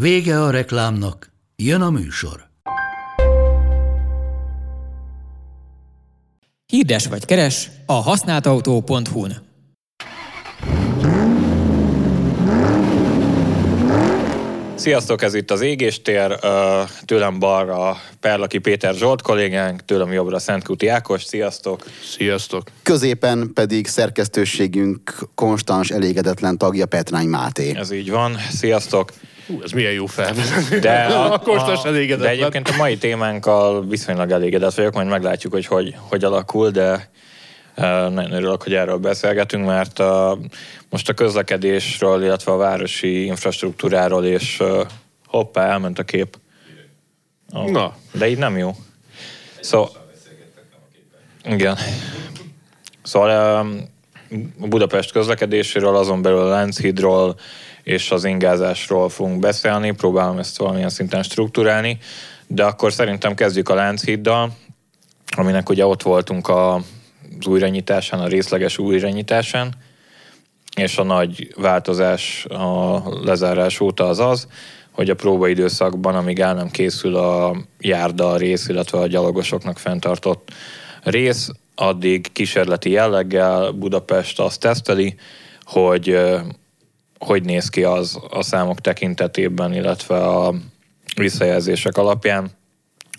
Vége a reklámnak, jön a műsor. Hirdes vagy keres a használtautó.hu-n. Sziasztok, ez itt az Égéstér, tőlem balra Perlaki Péter Zsolt kollégánk, tőlem jobbra Szentkúti Ákos, sziasztok! Sziasztok! Középen pedig szerkesztőségünk konstans elégedetlen tagja Petrány Máté. Ez így van, sziasztok! Hú, ez milyen jó felvezető. De a, a, a. De egyébként a mai témánkkal viszonylag elégedett vagyok, majd meglátjuk, hogy hogy, hogy alakul, de nagyon örülök, hogy erről beszélgetünk, mert a, most a közlekedésről, illetve a városi infrastruktúráról, és hoppá, elment a kép. Oh, Na. De így nem jó. Szóval... Igen. Szóval a Budapest közlekedéséről, azon belül a Lánchídról, és az ingázásról fogunk beszélni, próbálom ezt valamilyen szinten struktúrálni, de akkor szerintem kezdjük a Lánchíddal, aminek ugye ott voltunk a, az újranyitásán, a részleges újranyitásán, és a nagy változás a lezárás óta az az, hogy a próbaidőszakban, amíg el nem készül a járda rész, illetve a gyalogosoknak fenntartott rész, addig kísérleti jelleggel Budapest azt teszteli, hogy hogy néz ki az a számok tekintetében, illetve a visszajelzések alapján,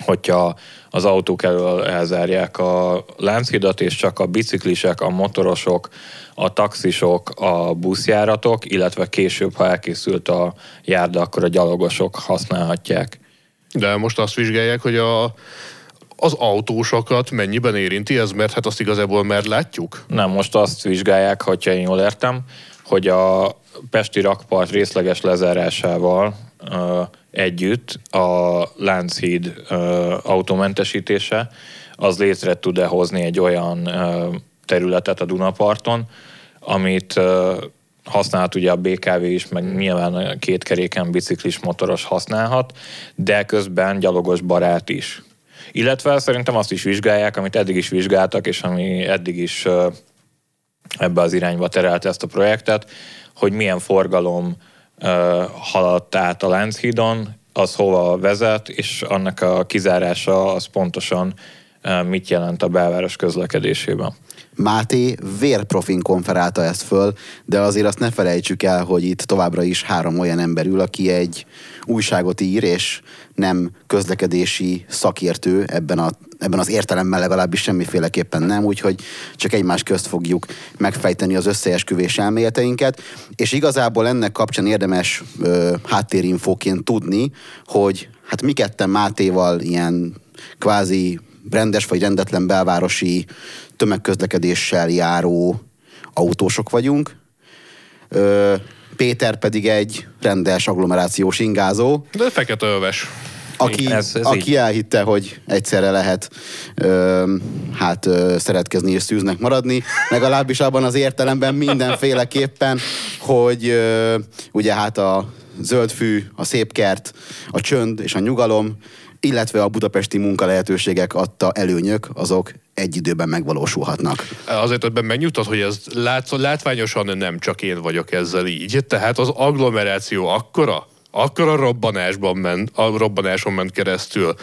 hogyha az autók elől elzárják a Lánchidat, és csak a biciklisek, a motorosok, a taxisok, a buszjáratok, illetve később, ha elkészült a járda, akkor a gyalogosok használhatják. De most azt vizsgálják, hogy a, az autósokat mennyiben érinti ez, mert hát azt igazából már látjuk? Nem, most azt vizsgálják, hogyha én jól értem, hogy a Pesti rakpart részleges lezárásával együtt a Lánchíd autómentesítése az létre tud-e hozni egy olyan területet a Dunaparton, amit használhat ugye a BKV is, meg nyilván két keréken biciklis motoros használhat, de közben gyalogos barát is. Illetve szerintem azt is vizsgálják, amit eddig is vizsgáltak, és ami eddig is ebbe az irányba terelte ezt a projektet, hogy milyen forgalom haladt át a Lánchídon, az hova vezet, és annak a kizárása az pontosan mit jelent a belváros közlekedésében. Máté vérprofin konferálta ezt föl, de azért azt ne felejtsük el, hogy itt továbbra is három olyan ember ül, aki egy újságot ír, és nem közlekedési szakértő ebben, a, ebben az értelemben legalábbis semmiféleképpen nem, úgyhogy csak egymás közt fogjuk megfejteni az összeesküvés elméleteinket, és igazából ennek kapcsán érdemes ö, háttérinfóként tudni, hogy hát mi ketten Mátéval ilyen kvázi rendes vagy rendetlen belvárosi tömegközlekedéssel járó autósok vagyunk. Ö, Péter pedig egy rendes agglomerációs ingázó. De fekete öves. Aki, ez, ez aki így. elhitte, hogy egyszerre lehet ö, hát ö, szeretkezni és szűznek maradni, legalábbis abban az értelemben mindenféleképpen, hogy ö, ugye hát a zöld fű, a szép kert, a csönd és a nyugalom illetve a budapesti munkalehetőségek adta előnyök, azok egy időben megvalósulhatnak. Azért ebben megnyugtat, hogy ez látsz, látványosan nem csak én vagyok ezzel így, tehát az agglomeráció akkora, akkora robbanásban ment, a robbanáson ment keresztül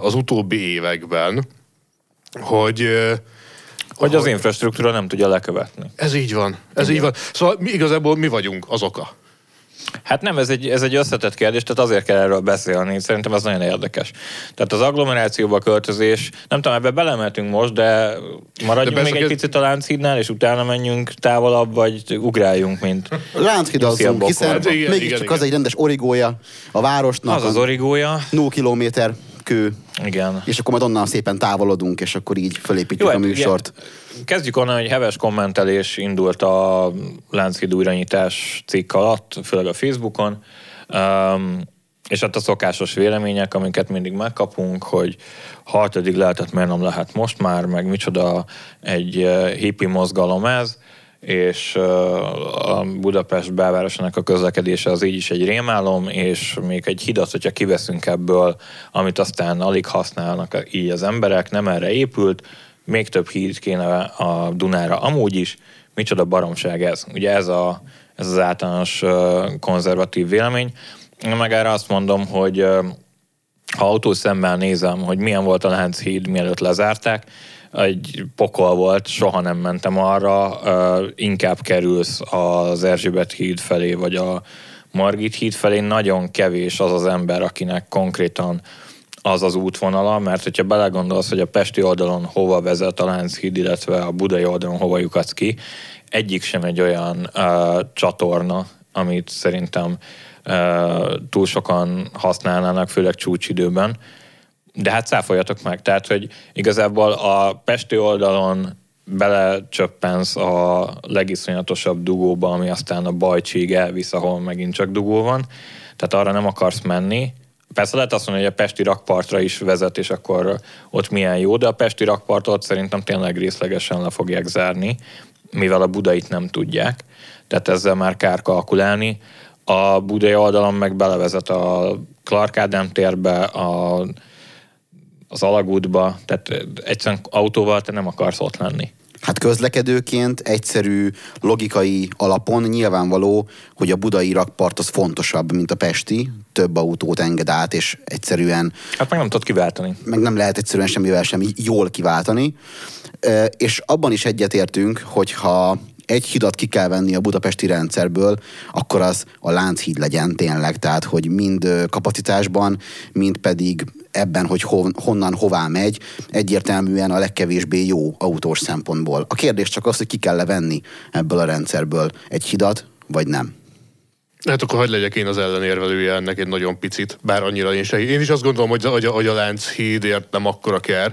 az utóbbi években, hogy hogy az infrastruktúra nem tudja lekövetni. Ez így van. Ez Igen. így van. Szóval mi, igazából mi vagyunk az oka. Hát nem, ez egy, ez egy összetett kérdés, tehát azért kell erről beszélni. Szerintem ez nagyon érdekes. Tehát az agglomerációba költözés, nem tudom, ebbe belemeltünk most, de maradjunk de még egy picit a Lánchídnál, és utána menjünk távolabb, vagy ugráljunk, mint Lánchídazzunk, hiszen mégiscsak az egy rendes origója a városnak. Az az origója. 0 kilométer kő. Igen. És akkor majd onnan szépen távolodunk, és akkor így fölépítjük Jó, a műsort. Igen. Kezdjük onnan, hogy heves kommentelés indult a Lánchíd újranyitás cikk alatt, főleg a Facebookon. Um, És hát a szokásos vélemények, amiket mindig megkapunk, hogy ha eddig lehetett, miért nem lehet most már, meg micsoda egy hippi mozgalom ez, és a Budapest belvárosának a közlekedése az így is egy rémálom, és még egy hidat, hogyha kiveszünk ebből, amit aztán alig használnak így az emberek, nem erre épült, még több híd kéne a Dunára amúgy is, micsoda baromság ez. Ugye ez, a, ez az általános konzervatív vélemény. Meg erre azt mondom, hogy ha autószemmel nézem, hogy milyen volt a Lánchíd, mielőtt lezárták, egy pokol volt, soha nem mentem arra, inkább kerülsz az Erzsébet híd felé, vagy a Margit híd felé, nagyon kevés az az ember, akinek konkrétan az az útvonala, mert hogyha belegondolsz, hogy a Pesti oldalon hova vezet a Lánchíd, illetve a Budai oldalon hova lyukadsz ki, egyik sem egy olyan uh, csatorna, amit szerintem uh, túl sokan használnának, főleg csúcsidőben. De hát száfoljatok meg. Tehát, hogy igazából a Pesti oldalon belecsöppensz a legiszonyatosabb dugóba, ami aztán a bajcsig elvisz, ahol megint csak dugó van. Tehát arra nem akarsz menni, Persze lehet azt mondani, hogy a Pesti rakpartra is vezet, és akkor ott milyen jó, de a Pesti rakpartot szerintem tényleg részlegesen le fogják zárni, mivel a budait nem tudják. Tehát ezzel már kár kalkulálni. A budai oldalon meg belevezet a Clark Ádám térbe, a, az alagútba, tehát egyszerűen autóval te nem akarsz ott lenni. Hát közlekedőként egyszerű logikai alapon nyilvánvaló, hogy a budai rakpart az fontosabb, mint a pesti, több autót enged át, és egyszerűen... Hát meg nem tudod kiváltani. Meg nem lehet egyszerűen semmivel sem jól kiváltani. És abban is egyetértünk, hogyha egy hidat ki kell venni a budapesti rendszerből, akkor az a Lánchíd legyen tényleg, tehát hogy mind kapacitásban, mind pedig ebben, hogy hon, honnan hová megy, egyértelműen a legkevésbé jó autós szempontból. A kérdés csak az, hogy ki kell venni ebből a rendszerből egy hidat, vagy nem. Hát akkor hagyd legyek én az ellenérvelője ennek egy nagyon picit, bár annyira én sem. Én is azt gondolom, hogy, hogy, hogy a Lánchídért nem akkora kell,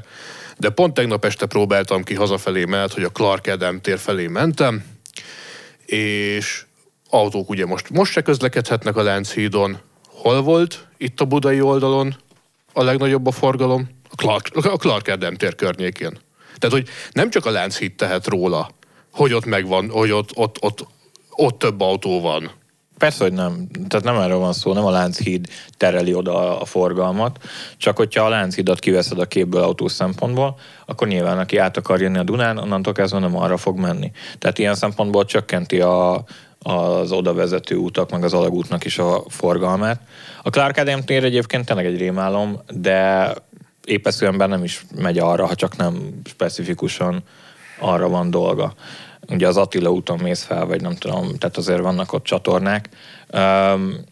de pont tegnap este próbáltam ki hazafelé mellett, hogy a Clark Adam tér felé mentem, és autók ugye most, most se közlekedhetnek a Lánchídon. Hol volt itt a budai oldalon a legnagyobb a forgalom? A Clark, a Clark Adam tér környékén. Tehát, hogy nem csak a Lánchíd tehet róla, hogy ott megvan, hogy ott, ott, ott, ott több autó van, Persze, hogy nem. Tehát nem erről van szó, nem a Lánchíd tereli oda a forgalmat, csak hogyha a Lánchídat kiveszed a képből autós szempontból, akkor nyilván aki át akar jönni a Dunán, onnantól kezdve nem arra fog menni. Tehát ilyen szempontból csökkenti a, az oda vezető utak, meg az alagútnak is a forgalmát. A Clark Adam tér egyébként tényleg egy rémálom, de épeszű ember nem is megy arra, ha csak nem specifikusan arra van dolga ugye az Attila úton mész fel, vagy nem tudom, tehát azért vannak ott csatornák. Um,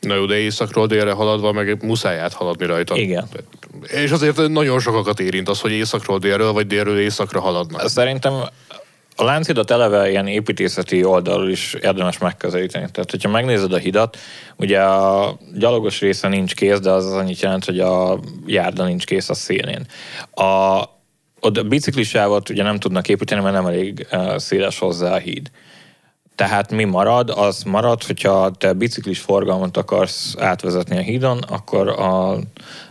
Na jó, de északról délre haladva meg muszáj áthaladni rajta. Igen. És azért nagyon sokakat érint az, hogy északról délről, vagy délről északra haladnak. Szerintem a Lánchidat eleve ilyen építészeti oldalról is érdemes megközelíteni. Tehát, hogyha megnézed a hidat, ugye a gyalogos része nincs kész, de az, az annyit jelent, hogy a járda nincs kész a szélén. A, ott biciklisávot ugye nem tudnak építeni, mert nem elég eh, széles hozzá a híd. Tehát mi marad? Az marad, hogyha te biciklis forgalmat akarsz átvezetni a hídon, akkor a,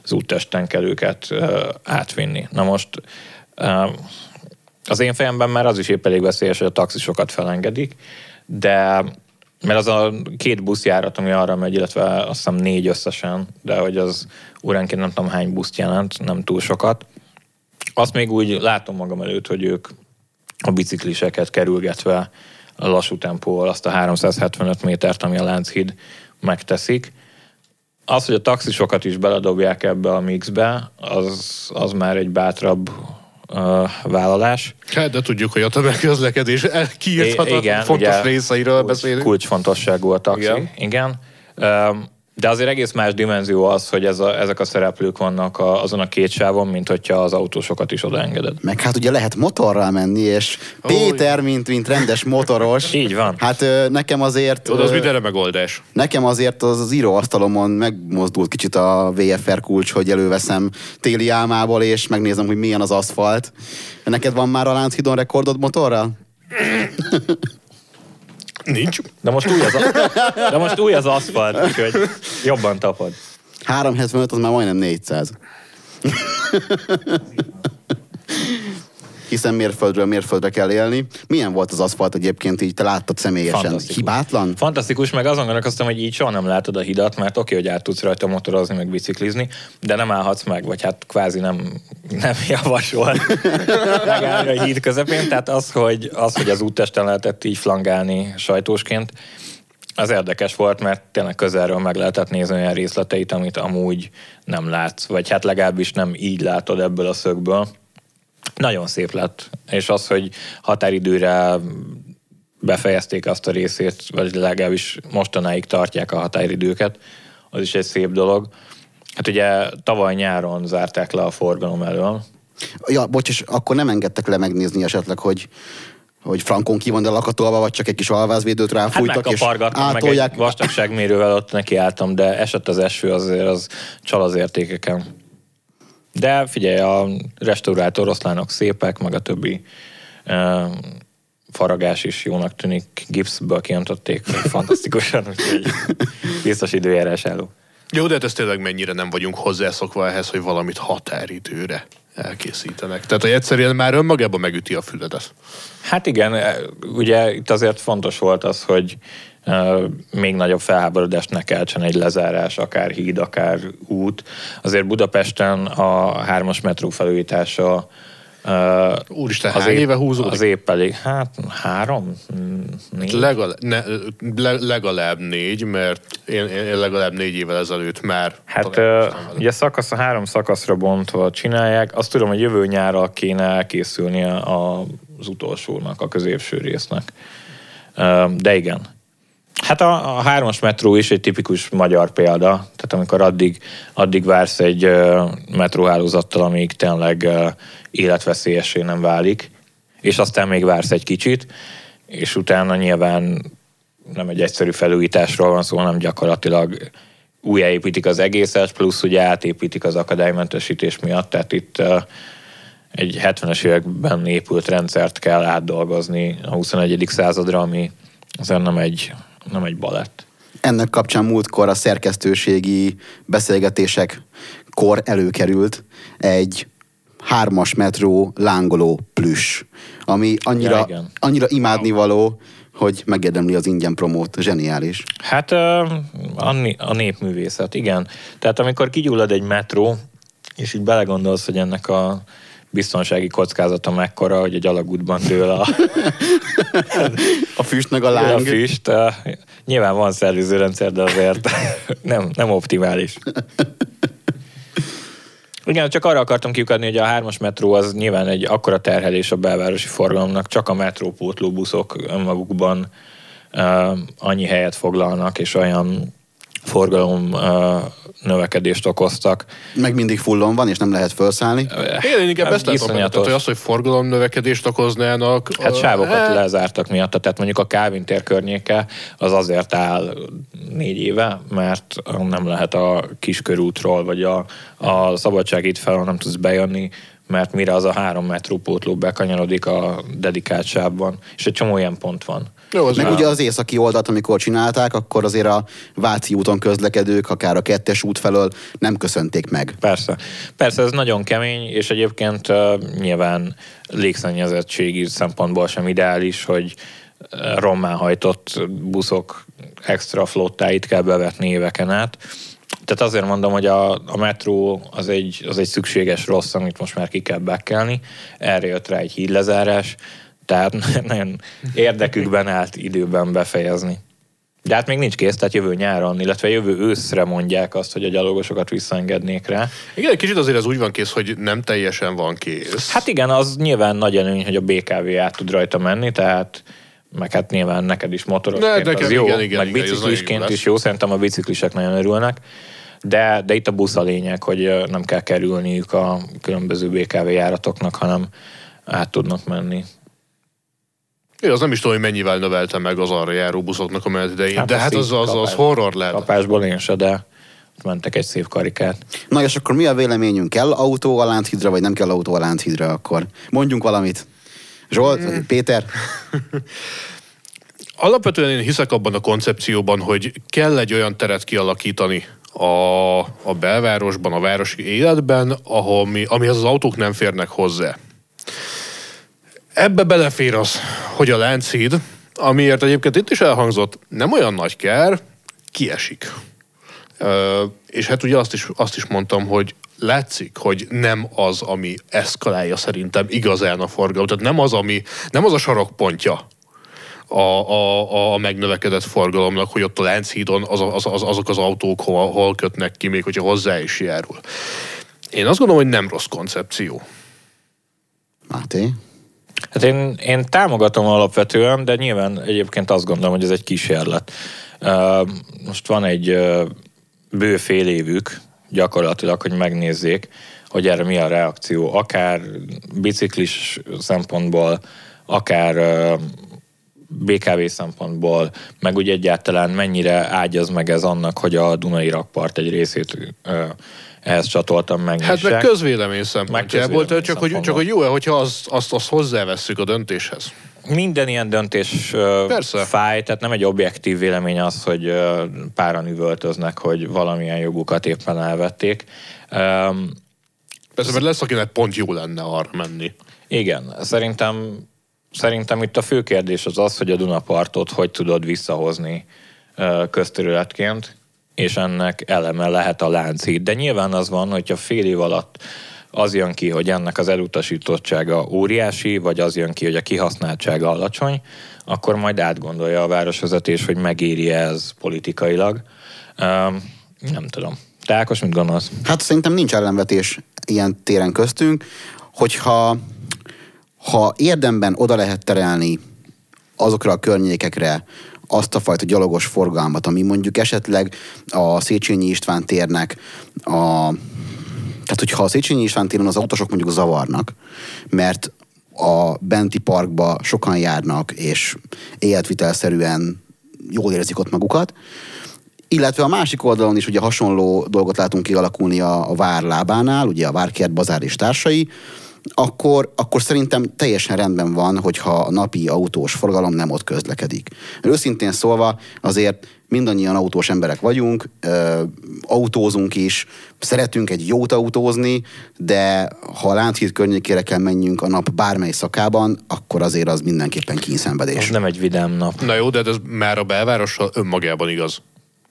az úttesten kell őket eh, átvinni. Na most eh, az én fejemben már az is épp elég veszélyes, hogy a taxisokat felengedik, de mert az a két buszjárat, ami arra megy, illetve azt hiszem négy összesen, de hogy az óránként nem tudom hány buszt jelent, nem túl sokat, azt még úgy látom magam előtt, hogy ők a bicikliseket kerülgetve a lassú tempóval azt a 375 métert, ami a Lánchíd megteszik. Az, hogy a taxisokat is beledobják ebbe a mixbe, az, az már egy bátrabb uh, vállalás. Hát, de tudjuk, hogy a tömegközlekedés kiírthatatlan igen, fontos ugye, részeiről beszélünk. Kulcsfontosságú a taxi, igen. igen. Um, de azért egész más dimenzió az, hogy ez a, ezek a szereplők vannak a, azon a két sávon, mint hogyha az autósokat is odaengeded. Meg hát ugye lehet motorral menni, és oh, Péter, mint, mint rendes motoros. Így van. Hát nekem azért... Oda az mindenre megoldás. Nekem azért az, az íróasztalomon megmozdult kicsit a VFR kulcs, hogy előveszem téli álmából, és megnézem, hogy milyen az aszfalt. Neked van már a Lánchidon rekordod motorral? Nincs. De most új az, de most új az aszfalt, úgyhogy jobban tapad. 375 az már majdnem 400. Hiszen mérföldről mérföldre kell élni. Milyen volt az aszfalt egyébként, így te láttad személyesen? Fantasztikus. Hibátlan? Fantasztikus, meg azon gondolkoztam, hogy így soha nem látod a hidat, mert oké, hogy át tudsz rajta motorozni, meg biciklizni, de nem állhatsz meg, vagy hát kvázi nem, nem javasol megállni a híd közepén. Tehát az, hogy az, hogy az úttesten lehetett így flangálni sajtósként, az érdekes volt, mert tényleg közelről meg lehetett nézni olyan részleteit, amit amúgy nem látsz, vagy hát legalábbis nem így látod ebből a szögből. Nagyon szép lett, és az, hogy határidőre befejezték azt a részét, vagy legalábbis mostanáig tartják a határidőket, az is egy szép dolog. Hát ugye tavaly nyáron zárták le a forgalom elől, Ja, bocs, és akkor nem engedtek le megnézni esetleg, hogy hogy frankon ki van de lakatolva, vagy csak egy kis alvázvédőt Hát ráfújtak, és megkapargattam, meg átolják. egy vastagságmérővel ott nekiálltam, de esett az eső, azért az csal az értékeken. De figyelj, a restaurált oroszlánok szépek, meg a többi uh, faragás is jónak tűnik. Gipsből kijöntotték fantasztikusan, úgyhogy biztos időjárás álló. Jó, de hát ez tényleg mennyire nem vagyunk hozzászokva ehhez, hogy valamit határidőre elkészítenek. Tehát, hogy egyszerűen már önmagában megüti a füledet. Hát igen, e, ugye itt azért fontos volt az, hogy még nagyobb felháborodást ne keltsen egy lezárás, akár híd, akár út. Azért Budapesten a hármas metró felújítása e, Úristen, hány éve húzódik? Az épp elég, hát három? Négy? Legalább, ne, le, legalább négy, mert én, én legalább négy évvel ezelőtt már Hát uh, ugye szakasz, a három szakaszra bontva csinálják. Azt tudom, hogy jövő nyárra kéne elkészülnie a, az utolsónak, a középső résznek. Uh, de igen. Hát a, a hármas metró is egy tipikus magyar példa. Tehát amikor addig, addig vársz egy metróhálózattal, amíg tényleg életveszélyessé nem válik, és aztán még vársz egy kicsit, és utána nyilván nem egy egyszerű felújításról van szó, hanem gyakorlatilag újjáépítik az egészet, plusz ugye átépítik az akadálymentesítés miatt, tehát itt egy 70-es években épült rendszert kell átdolgozni a 21. századra, ami azért nem egy, nem egy balett. Ennek kapcsán múltkor a szerkesztőségi beszélgetések kor előkerült egy hármas metró lángoló plüss, ami annyira, Ja, igen. annyira imádnivaló, hogy megérdemli az ingyen promót. Zseniális. Hát a népművészet, igen. Tehát amikor kigyullad egy metró, és így belegondolsz, hogy ennek a biztonsági kockázata mekkora, hogy egy alagútban dől a, A füst meg a dől a láng. füst. Ö, Nyilván van szervezőrendszer, de azért nem, nem optimális. Igen, csak arra akartam kiukadni, hogy a hármas metró az nyilván egy akkora terhelés a belvárosi forgalomnak, csak a metrópótló buszok önmagukban uh, annyi helyet foglalnak, és olyan forgalom uh, növekedést okoztak. Meg mindig fullon van, és nem lehet felszállni. Én, én inkább ezt látom tehát, hogy az, hogy forgalom növekedést okoznának. Hát sávokat hát, lezártak miatt, tehát mondjuk a Kávin tér környéke az azért áll négy éve, mert nem lehet a kiskörútról, vagy a, a Szabadságít felől nem tudsz bejönni, mert mire az a három metrópótló bekanyarodik a dedikált sávban, és egy csomó ilyen pont van. Jó, az Meg ugye az északi oldalt, amikor csinálták, akkor azért a Váci úton közlekedők, akár a kettes út felől nem köszönték meg. Persze. Persze, ez nagyon kemény, és egyébként uh, nyilván légszennyezettségi szempontból sem ideális, hogy rommá hajtott buszok extra flottáit kell bevetni éveken át. Tehát azért mondom, hogy a, a metró az egy, az egy szükséges rossz, amit most már ki kell bekelni. Erre jött rá egy hídlezárás, tehát nagyon érdekükben állt időben befejezni. De hát még nincs kész, tehát jövő nyáron, illetve jövő őszre mondják azt, hogy a gyalogosokat visszaengednék rá. Igen, egy kicsit azért ez úgy van kész, hogy nem teljesen van kész. Hát igen, az nyilván nagy előny, hogy a BKV át tud rajta menni, tehát meg hát nyilván neked is motorosként Ne, nekem az jó, igen, igen, meg igen, biciklisként is jó, szerintem a biciklisek nagyon örülnek, de, de itt a busz a lényeg, hogy nem kell kerülniük a különböző BKV járatoknak, hanem át tudnak menni. Én az nem is tudom, hogy mennyivel növelte meg az arra járó buszoknak a menet idején, Hát de hát az, az, az horror lehet. Kapásból én se, de mentek egy szép karikát. Na és akkor mi a véleményünk? Kell autó a Lánchídra, vagy nem kell autó a Lánchídra akkor? Mondjunk valamit. Zsolt, Mm. Péter? alapvetően én hiszek abban a koncepcióban, hogy kell egy olyan teret kialakítani a, a belvárosban, a városi életben, ahol mi, amihez az autók nem férnek hozzá. Ebbe belefér az, hogy a Lánchíd, amiért egyébként itt is elhangzott, nem olyan nagy kár, kiesik. Ö, és hát ugye azt is, azt is mondtam, hogy látszik, hogy nem az, ami eszkalálja szerintem igazán a forgalmat. Tehát nem az, ami, nem az a sarokpontja a, a, a megnövekedett forgalomnak, hogy ott a Lánchídon az, az, az, azok az autók hol, hol kötnek ki, még hogyha hozzá is járul. Én azt gondolom, hogy nem rossz koncepció. Máté? Hát én, én támogatom alapvetően, de nyilván egyébként azt gondolom, hogy ez egy kísérlet. Most van egy bő fél évük gyakorlatilag, hogy megnézzék, hogy erre mi a reakció, akár biciklis szempontból, akár BKV szempontból, meg úgy egyáltalán mennyire ágyaz meg ez annak, hogy a Dunai rakpart egy részét ehhez csatoltam meg. Hát meg közvélemény szempontjából, közvélemény csak, hogy, csak hogy jó-e, hogyha azt, azt, azt hozzávesszük a döntéshez. Minden ilyen döntés Persze. fáj, tehát nem egy objektív vélemény az, hogy páran üvöltöznek, hogy valamilyen jogukat éppen elvették. Persze, mert lesz, akinek pont jó lenne arra menni. igen, szerintem, szerintem itt a fő kérdés az az, hogy a Dunapartot hogy tudod visszahozni közterületként, és ennek eleme lehet a Lánchíd. De nyilván az van, hogyha fél év alatt az jön ki, hogy ennek az elutasítottsága óriási, vagy az jön ki, hogy a kihasználtsága alacsony, akkor majd átgondolja a városvezetés, hogy megéri ez politikailag. Um, nem tudom. Te Ákos, mit gondolsz? Hát szerintem nincs ellenvetés ilyen téren köztünk, hogyha ha érdemben oda lehet terelni azokra a környékekre azt a fajta gyalogos forgalmat, ami mondjuk esetleg a Széchenyi István térnek a tehát, hogyha a Széchenyi István téren az autósok mondjuk zavarnak, mert a benti parkba sokan járnak, és életvitelszerűen jól érzik ott magukat, illetve a másik oldalon is ugye hasonló dolgot látunk kialakulni a, a vár lábánál, ugye a Várkert Bazár és társai, akkor, akkor szerintem teljesen rendben van, hogyha a napi autós forgalom nem ott közlekedik. Őszintén szólva azért mindannyian autós emberek vagyunk, ö, autózunk is, szeretünk egy jót autózni, de ha a Lánchíd környékére kell menjünk a nap bármely szakában, akkor azért az mindenképpen kényszenvedés. Ez nem egy vidám nap. Na jó, de ez már a belvárossal önmagában igaz.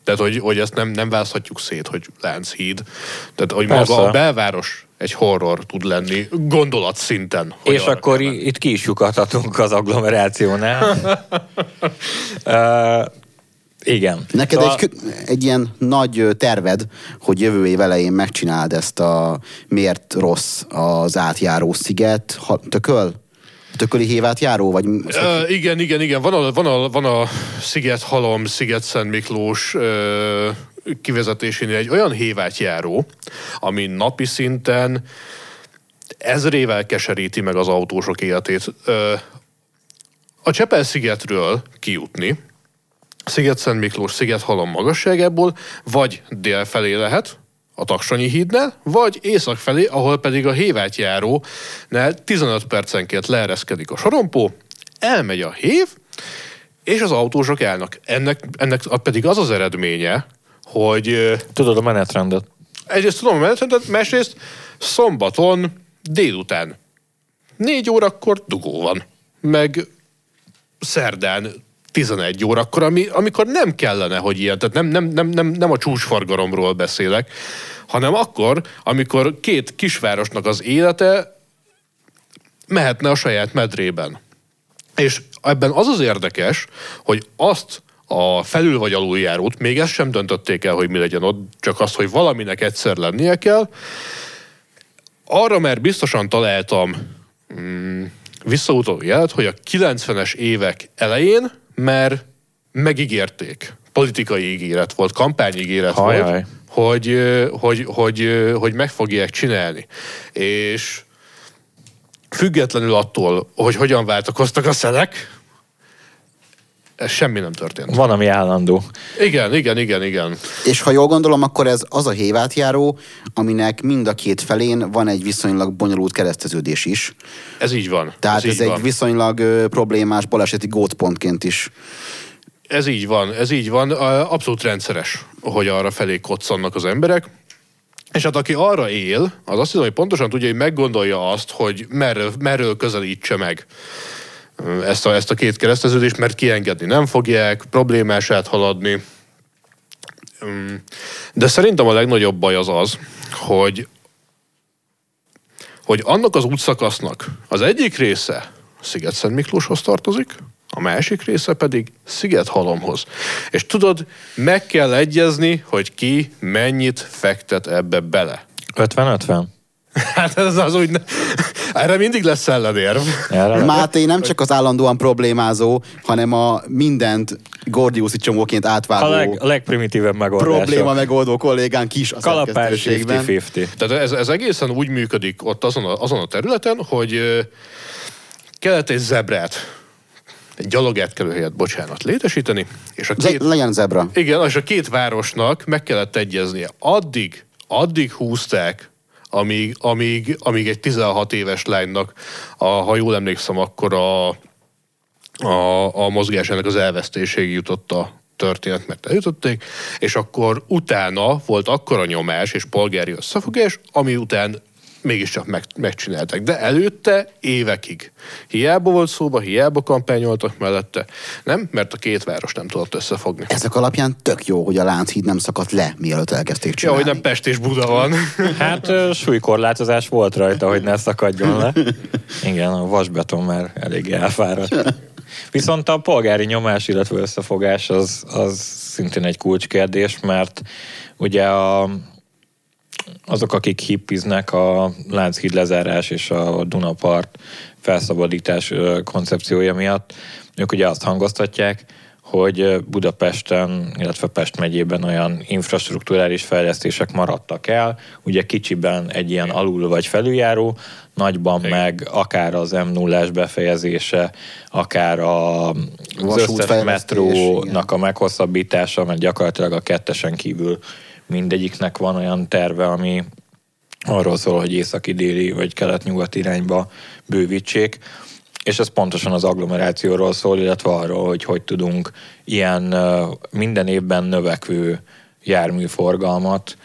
Tehát, hogy, hogy ezt nem, nem választhatjuk szét, hogy Lánchíd. Tehát, hogy Persze. maga a belváros egy horror tud lenni gondolatszinten. hogy És akkor kell i- itt ki is lyukadhatunk az agglomerációnál. uh, igen. Neked szóval... egy, egy ilyen nagy terved, hogy jövő év elején megcsináld ezt a miért rossz az átjáró sziget, ha, tököl? Tököli hévátjáró? Vagy, Ö, igen, igen, igen. Van a, van a, van a Sziget Halom, Sziget Szent Miklós ö, kivezetésénél egy olyan hévátjáró, ami napi szinten ezrével keseríti meg az autósok életét. A Csepel-szigetről kijutni, Sziget-Szent Miklós, Sziget-Halom magasságából, vagy dél felé lehet, a Taksonyi hídnál, vagy észak felé, ahol pedig a Hévátjárónál 15 percenként leereszkedik a sorompó, elmegy a hév, és az autósok állnak. Ennek, ennek pedig az az eredménye, hogy Tudod a menetrendet? egyrészt tudom a menetrendet, másrészt szombaton délután. Négy órakor dugó van. Meg szerdán 11 órakor, ami, amikor nem kellene, hogy ilyen, tehát nem, nem, nem, nem, nem a csúcsforgalomról beszélek, hanem akkor, amikor két kisvárosnak az élete mehetne a saját medrében. És ebben az az érdekes, hogy azt a felül vagy aluljárót, még ezt sem döntötték el, hogy mi legyen ott, csak azt, hogy valaminek egyszer lennie kell. Arra már biztosan találtam mm, visszautaló jelet, hogy a 90-es évek elején már megígérték. Politikai ígéret volt, kampányígéret Hajaj. volt, hogy, hogy, hogy, hogy meg fogják csinálni. És függetlenül attól, hogy hogyan váltakoztak a szelek, Ez semmi nem történt. Van, ami állandó. Igen, igen, igen, igen. És ha jól gondolom, akkor ez az a hévátjáró, aminek mind a két felén van egy viszonylag bonyolult kereszteződés is. Ez így van. Tehát ez, így egy van. viszonylag ö, problémás baleseti gótpontként is. Ez így van, ez így van. Abszolút rendszeres, hogy arra felé koccannak az emberek. És hát aki arra él, az azt hiszem, hogy pontosan tudja, hogy meggondolja azt, hogy merről, merről közelítse meg ezt a, ezt a két kereszteződést, mert kiengedni nem fogják, problémás áthaladni. Üm, De szerintem a legnagyobb baj az az, hogy hogy annak az útszakasznak az egyik része Sziget-Szent Miklóshoz tartozik, a másik része pedig Szigethalomhoz. És tudod, meg kell egyezni, hogy ki mennyit fektet ebbe bele. 50-50? Hát ez az úgy... Ne... Erre mindig lesz ellenérv. Máté nem csak az állandóan problémázó, hanem a mindent Gordiuszi csomóként a, átvágó leg, a legprimitívebb megoldás. probléma megoldó kollégánk is a Kalapás szerkesztőségben. 50-50. Tehát ez, ez egészen úgy működik ott azon a, azon a területen, hogy kellett egy zebrát, egy gyalogátkelőhelyet, bocsánat, létesíteni, és a Ze- két... legyen zebra. Igen, és a két városnak meg kellett egyeznie. Addig, addig húzták, amíg, amíg, amíg egy 16 éves lánynak, a, ha jól emlékszem, akkor a, a, a mozgásának az elvesztéséig jutott a történet, mert eljutotték, és akkor utána volt akkora nyomás és polgári összefogás, ami után mégiscsak meg, megcsinálták. De előtte évekig. Hiába volt szóba, hiába kampányoltak mellette. Nem, mert a két város nem tudott összefogni. Ezek alapján tök jó, hogy a Lánchíd nem szakadt le, mielőtt elkezdték Ja, csinálni. hogy nem Pest és Buda van. Hát súlykorlátozás volt rajta, hogy ne szakadjon le. Igen, a vasbeton már eléggé elfáradt. Viszont a polgári nyomás, illetve összefogás az, az szintén egy kulcskérdés, mert ugye a, azok, akik hippiznek a Lánchíd lezárás és a Dunapart felszabadítás koncepciója miatt, ők ugye azt hangoztatják, hogy Budapesten, illetve Pest megyében olyan infrastruktúrális fejlesztések maradtak el, ugye kicsiben egy ilyen alul vagy felüljáró, nagyban Igen. meg akár az m 0 befejezése, akár a, az összes metrónak a meghosszabbítása, mert gyakorlatilag a kettesen kívül mindegyiknek van olyan terve, ami arról szól, hogy északi-déli vagy kelet-nyugat irányba bővítsék, és ez pontosan az agglomerációról szól, illetve arról, hogy hogy tudunk ilyen minden évben növekvő járműforgalmat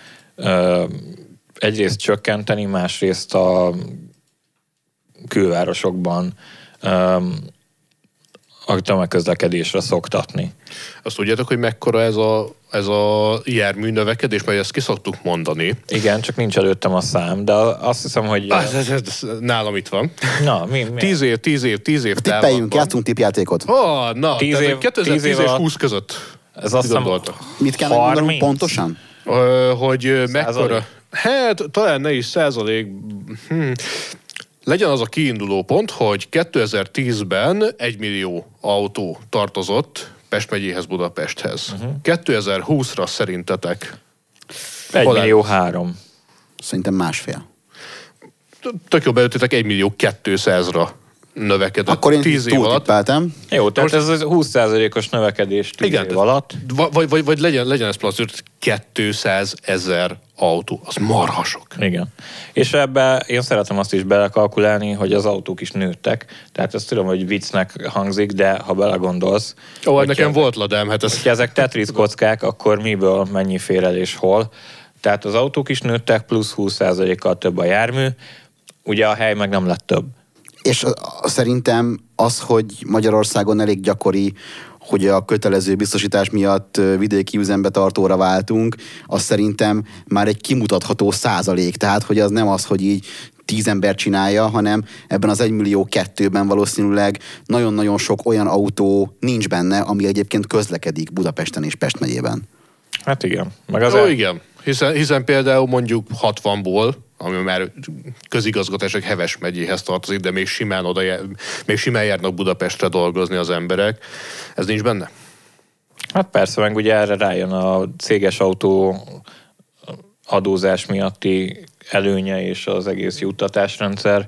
egyrészt csökkenteni, másrészt a külvárosokban a tömegközlekedésre szoktatni. Azt tudjátok, hogy mekkora ez a, ez a jármű növekedés, mert ezt ki szoktuk mondani. Igen, csak nincs előttem a szám, de azt hiszem, hogy... Ah, ez, ez, ez, nálam itt van. Na, mi, mi? Tíz év, tíz év, tíz év Tippeljünk, játszunk tippjátékot. Oh, na, Tíz év- év, 2010 tíz év és alatt- 20 között. Ez azt hiszem. Mit kell 30? megmondanunk pontosan? Ö, hogy mekkora... Hát, talán ne is százalék. Hm. Legyen az a kiinduló pont, hogy 2010-ben egy millió autó tartozott Pest megyéhez, Budapesthez. Mhm. Uh-huh. 2020-ra szerintetek 1 Hol millió áll? három. Szerintem másfél. tök jobb beütitek 1 millió 200-ra növekedett Akkor én 10 év alatt. tippeltem. Jó, tehát ez az 20%-os növekedés 10 Igen, év alatt. Va- Vagy, vagy, vagy legyen, legyen ez plusz 200 ezer autó. Az marha sok. Igen. És ebbe én szeretem azt is belekalkulálni, hogy az autók is nőttek. Tehát ezt tudom, hogy viccnek hangzik, de ha belegondolsz, Ó, hogy nekem ezek- volt ladám, hát ez... ezek Tetris kockák, akkor miből mennyi fér el és hol. Tehát az autók is nőttek, plusz 20%-kal több a jármű, ugye a hely meg nem lett több. És szerintem az, hogy Magyarországon elég gyakori, hogy a kötelező biztosítás miatt vidéki üzembe tartóra váltunk, az szerintem már egy kimutatható százalék. Tehát, hogy az nem az, hogy így tíz ember csinálja, hanem ebben az egy millió kettőben valószínűleg nagyon-nagyon sok olyan autó nincs benne, ami egyébként közlekedik Budapesten és Pest megyében. Hát igen. Meg az Ó, el... igen. Hiszen, hiszen például mondjuk 60-ból, ami már közigazgatások Heves megyéhez tartozik, de még simán, oda, még simán járnak Budapestre dolgozni az emberek. Ez nincs benne? Hát persze, meg ugye erre rájön a céges autó adózás miatti előnye és az egész juttatásrendszer.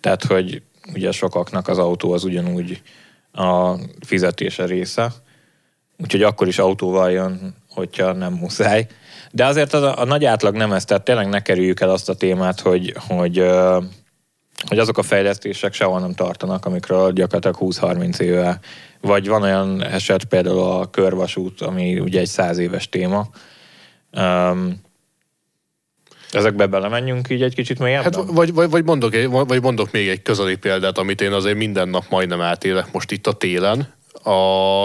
Tehát, hogy ugye sokaknak az autó az ugyanúgy a fizetése része. Úgyhogy akkor is autóval jön, hogyha nem muszáj. De azért az a, a nagy átlag nem ez, tehát tényleg ne kerüljük el azt a témát, hogy, hogy, hogy azok a fejlesztések sehol nem tartanak, amikről gyakorlatilag 20-30 éve, vagy van olyan eset például a körvasút, ami ugye egy száz éves téma. Um, ezekbe belemenjünk így egy kicsit mélyebben? Hát vagy, vagy, vagy, mondok vagy mondok még egy közeli példát, amit én azért minden nap majdnem átélek most itt a télen. A,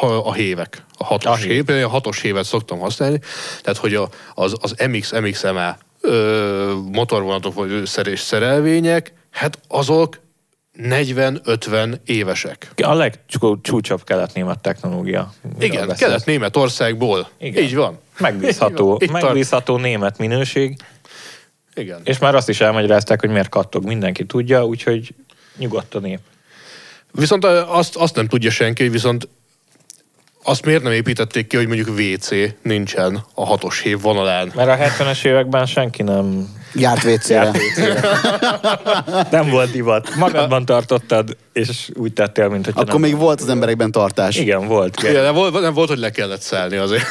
a, hévek. A hatos A hév. hév. A hatos hévet szoktam használni. Tehát, hogy a, az, az MX, MXMA ö, motorvonatok vagy szerés szerelvények, hát azok 40-50 évesek. A legcsúcsabb kelet-német technológia. Igen, beszélsz? Kelet-Németországból. Igen. Így van. Megbízható, Itt tart. megbízható német minőség, Igen. és már azt is elmagyarázták, hogy miért kattog, mindenki tudja, úgyhogy nyugodt a nép. Viszont azt, azt nem tudja senki, viszont azt miért nem építették ki, hogy mondjuk WC nincsen a hatos hév vonalán. Mert a 70-es években senki nem, Járt WC-re. nem volt divat. Magadban tartottad, és úgy tettél, mint hogy Akkor még volt az emberekben tartás. Igen, volt. Igen, nem volt, nem volt, hogy le kellett szállni azért.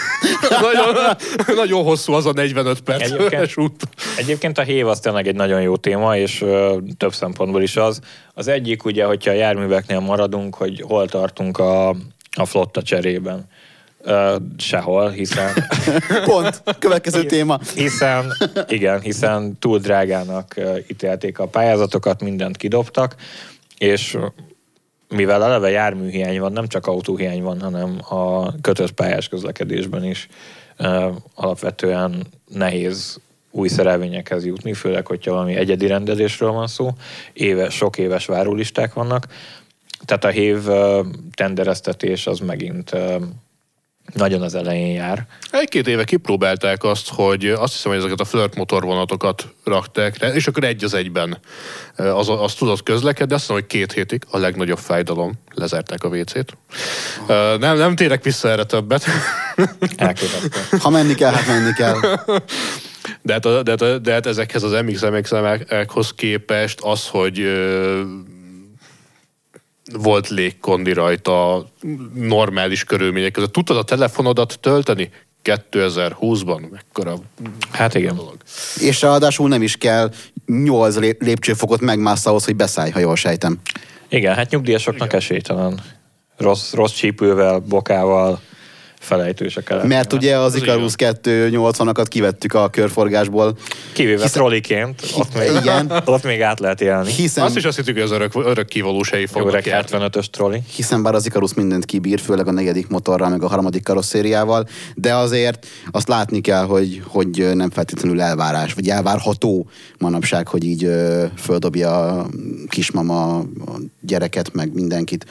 nagyon, nagyon hosszú az a 45 perces Egyébként- út. Egyébként a hév az tényleg egy nagyon jó téma, és ö, több szempontból is az. Az egyik ugye, hogyha a járműveknél maradunk, hogy hol tartunk a, a flotta cserében. Ö, sehol, hiszen, Pont. Következő téma. hiszen, igen, hiszen túl drágának ítélték a pályázatokat, mindent kidobtak, és mivel eleve járműhiány van, nem csak autóhiány van, hanem a kötött pályás közlekedésben is ö, alapvetően nehéz új szerelvényekhez jutni, főleg, hogyha valami egyedi rendelésről van szó. Éve, sok éves várólisták vannak. Tehát a hév tendereztetés az megint nagyon az elején jár. Egy-két éve kipróbálták azt, hogy azt hiszem, hogy ezeket a flirt motorvonatokat rakták rá, és akkor egy az egyben az, az tudott közlekedni. Azt mondom, hogy két hétig a legnagyobb fájdalom, lezárták a WC-t. Nem, nem térek vissza erre többet. Elképesztő. Ha menni kell, hát menni kell. De hát, a- de, hát, de hát ezekhez az MX-MX-hoz képest az, hogy volt légkondi rajta normális körülmények között. Tudtad a telefonodat tölteni? 2020-ban? Mekkora Hát igen. dolog. És ráadásul nem is kell 8 lé- lépcsőfokot megmássz ahhoz, hogy beszállj, ha jól sejtem. Igen, hát nyugdíjasoknak esélytelen. Rossz, rossz csípővel, bokával, felejtős a kelet. Mert ugye az Az Icarus 280-akat kivettük a körforgásból, Kivéve Hiszen- trolliként, ott még, Igen. ott még át lehet élni. hiszen, Azt is azt hittük, hogy az örök, örök kivalósai Jó fognak öreg járni. 75-ös trolli. hiszen bár az Icarus mindent kibír, főleg a negyedik motorral, meg a harmadik karosszériával, de azért azt látni kell, hogy, hogy nem feltétlenül elvárás, vagy elvárható manapság, hogy így ö, földobja a kismama a gyereket, meg mindenkit.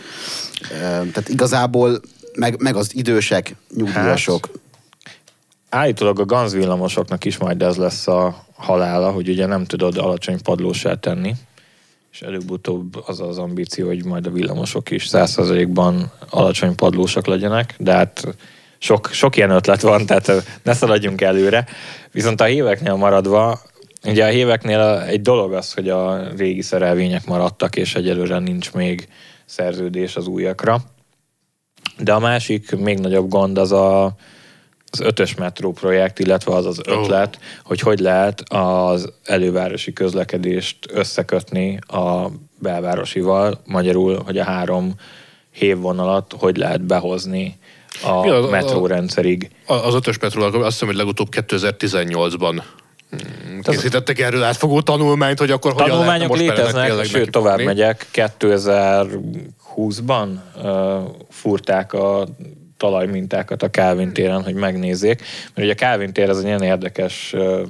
Ö, tehát igazából meg, meg az idősek, nyugdíjasok. Állítólag a Ganz villamosoknak is majd ez lesz a halála, hogy ugye nem tudod alacsony padlósá tenni, és előbb-utóbb az az ambíció, hogy majd a villamosok is 100%-ban alacsony padlósak legyenek, de hát sok, sok ilyen ötlet van, tehát ne szaladjunk előre. Viszont a héveknél maradva, ugye a héveknél egy dolog az, hogy a régi szerelvények maradtak, és egyelőre nincs még szerződés az újakra. De a másik, még nagyobb gond az a, az ötös metró projekt, illetve az az ötlet, oh. hogy hogy lehet az elővárosi közlekedést összekötni a belvárosival, magyarul, hogy a három hévvonalat hogy lehet behozni a Mi az- a- metrórendszerig. Az ötös petrol, azt hiszem, hogy legutóbb 2018-ban mm, készítettek erről átfogó tanulmányt, hogy akkor hogyan Tanulmányok léteznek, sőt tovább megyek. 2020-ban uh, fúrták a talajmintákat a Calvin téren, hogy megnézzék. Mert ugye a Calvin tér ez egy ilyen érdekes uh,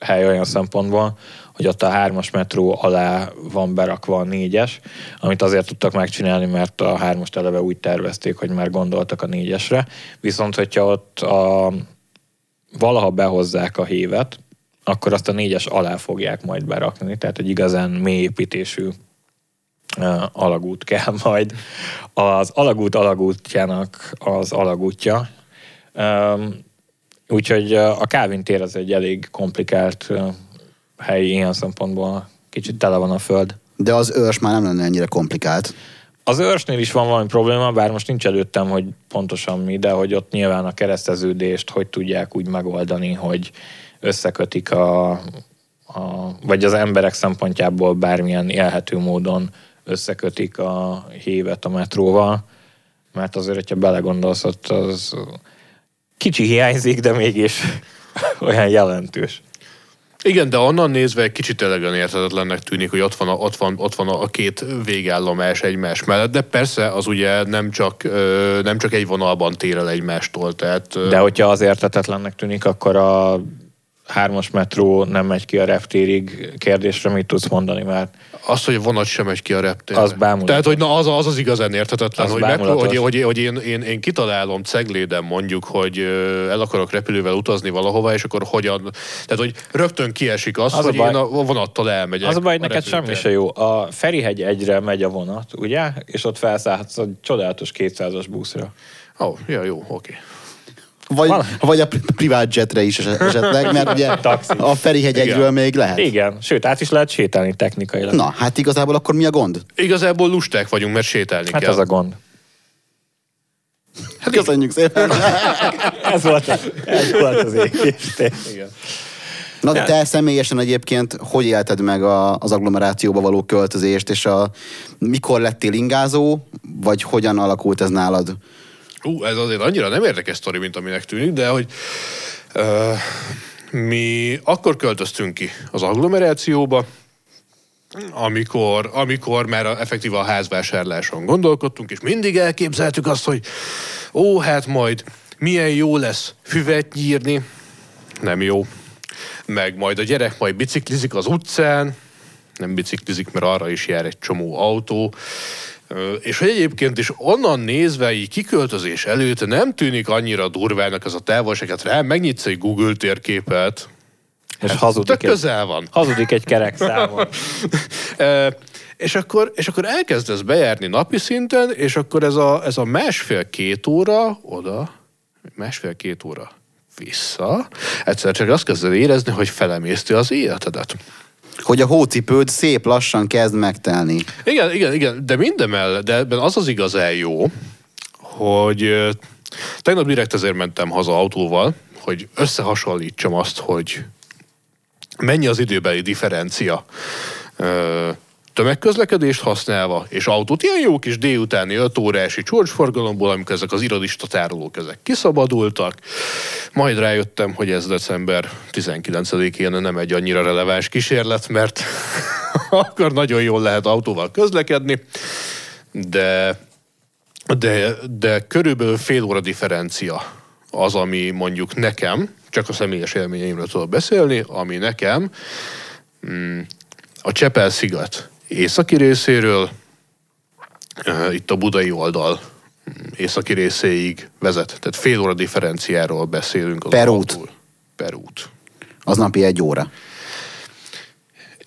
hely olyan szempontból, hogy ott a hármas metró alá van berakva a négyes, amit azért tudtak megcsinálni, mert a hármast eleve úgy tervezték, hogy már gondoltak a négyesre. Viszont, hogyha ott a, valaha behozzák a hévet, akkor azt a négyes alá fogják majd berakni, tehát egy igazán mély építésű alagút kell majd. Az alagút alagútjának az alagútja. Úgyhogy a Calvin tér az egy elég komplikált hely ilyen szempontból. Kicsit tele van a föld. De az őrs már nem lenne ennyire komplikált. Az őrsnél is van valami probléma, bár most nincs előttem, hogy pontosan mi, de hogy ott nyilván a kereszteződést hogy tudják úgy megoldani, hogy összekötik a, a vagy az emberek szempontjából bármilyen élhető módon összekötik a hévet a metróval, mert azért, hogyha belegondolsz, ott az kicsi hiányzik, de mégis olyan jelentős. Igen, de onnan nézve egy kicsit elegen érthetetlennek tűnik, hogy ott van, a, ott, van, ott van a két végállomás egymás mellett, de persze az ugye nem csak, nem csak egy vonalban tér el egymástól, tehát... De hogyha az értetetlennek tűnik, akkor a hármas metró nem megy ki a reptérig kérdésre mit tudsz mondani, mert Az, hogy a vonat sem megy ki a reptérre. Az bámulatos. Tehát, hogy na, az, az az igazán érthetetlen, Az hogy, meg, hogy, hogy, hogy én, én, én, kitalálom Cegléden mondjuk, hogy el akarok repülővel utazni valahova, és akkor hogyan... Tehát, hogy rögtön kiesik az, Az a hogy baj- én a vonattal elmegyek. az a baj, a neked semmi repülőtérre. se jó. A Ferihegy egyre megy a vonat, ugye? És ott felszállhatsz a csodálatos 200-as buszra. Ó, oh, ja, jó, oké. Vagy, Val- vagy a pri- privát jetre is eset- esetleg, mert ugye Taxi. a Ferihegy egyről Igen. még lehet. Igen, sőt, át is lehet sétálni technikailag. Na, hát igazából akkor mi a gond? Igazából lusták vagyunk, mert sétálni hát kell. ez a gond. Hát köszönjük szépen. Ez volt, a, ez volt az égés. Igen. Na de te személyesen egyébként hogy élted meg a, az agglomerációba való költözést, és a, mikor lettél ingázó, vagy hogyan alakult ez nálad? Ú, ez azért annyira nem érdekes sztori, mint aminek tűnik, de hogy ö, mi akkor költöztünk ki az agglomerációba, amikor, amikor már effektíve a házvásárláson gondolkodtunk, és mindig elképzeltük azt, hogy ó, hát majd milyen jó lesz füvet nyírni, nem jó, meg majd a gyerek majd biciklizik az utcán, nem biciklizik, mert arra is jár egy csomó autó, és hogy egyébként is onnan nézve, így kiköltözés előtt nem tűnik annyira durvának ez a távolság, hát rá megnyitsz egy Google térképet, És tök hazudik egy, közel van. hazudik egy kerek számon. És akkor, és akkor elkezdesz bejárni napi szinten, és akkor ez a, ez a másfél-két óra oda, másfél-két óra vissza, egyszer csak azt kezded érezni, hogy felemészti az életedet. Hogy a hócipőd szép lassan kezd megtelni. Igen, igen, igen, de mindemellett, de ebben az az igazán jó, hogy tegnap direkt ezért mentem haza autóval, hogy összehasonlítsam azt, hogy mennyi az időbeli differencia tömegközlekedést használva, és autót, ilyen jó kis délutáni 5 órási csúcsforgalomból, amikor ezek az irodista tárolók ezek kiszabadultak. Majd rájöttem, hogy ez december 19-én nem egy annyira releváns kísérlet, mert akkor nagyon jól lehet autóval közlekedni, de, de, de körülbelül fél óra differencia az, ami mondjuk nekem, csak a személyes élményeimről tudok beszélni, ami nekem mm, a Csepel-sziget északi részéről, itt a budai oldal mm, északi részéig vezet. Tehát fél óra differenciáról beszélünk. Az Per út. Per út. Az napi egy óra.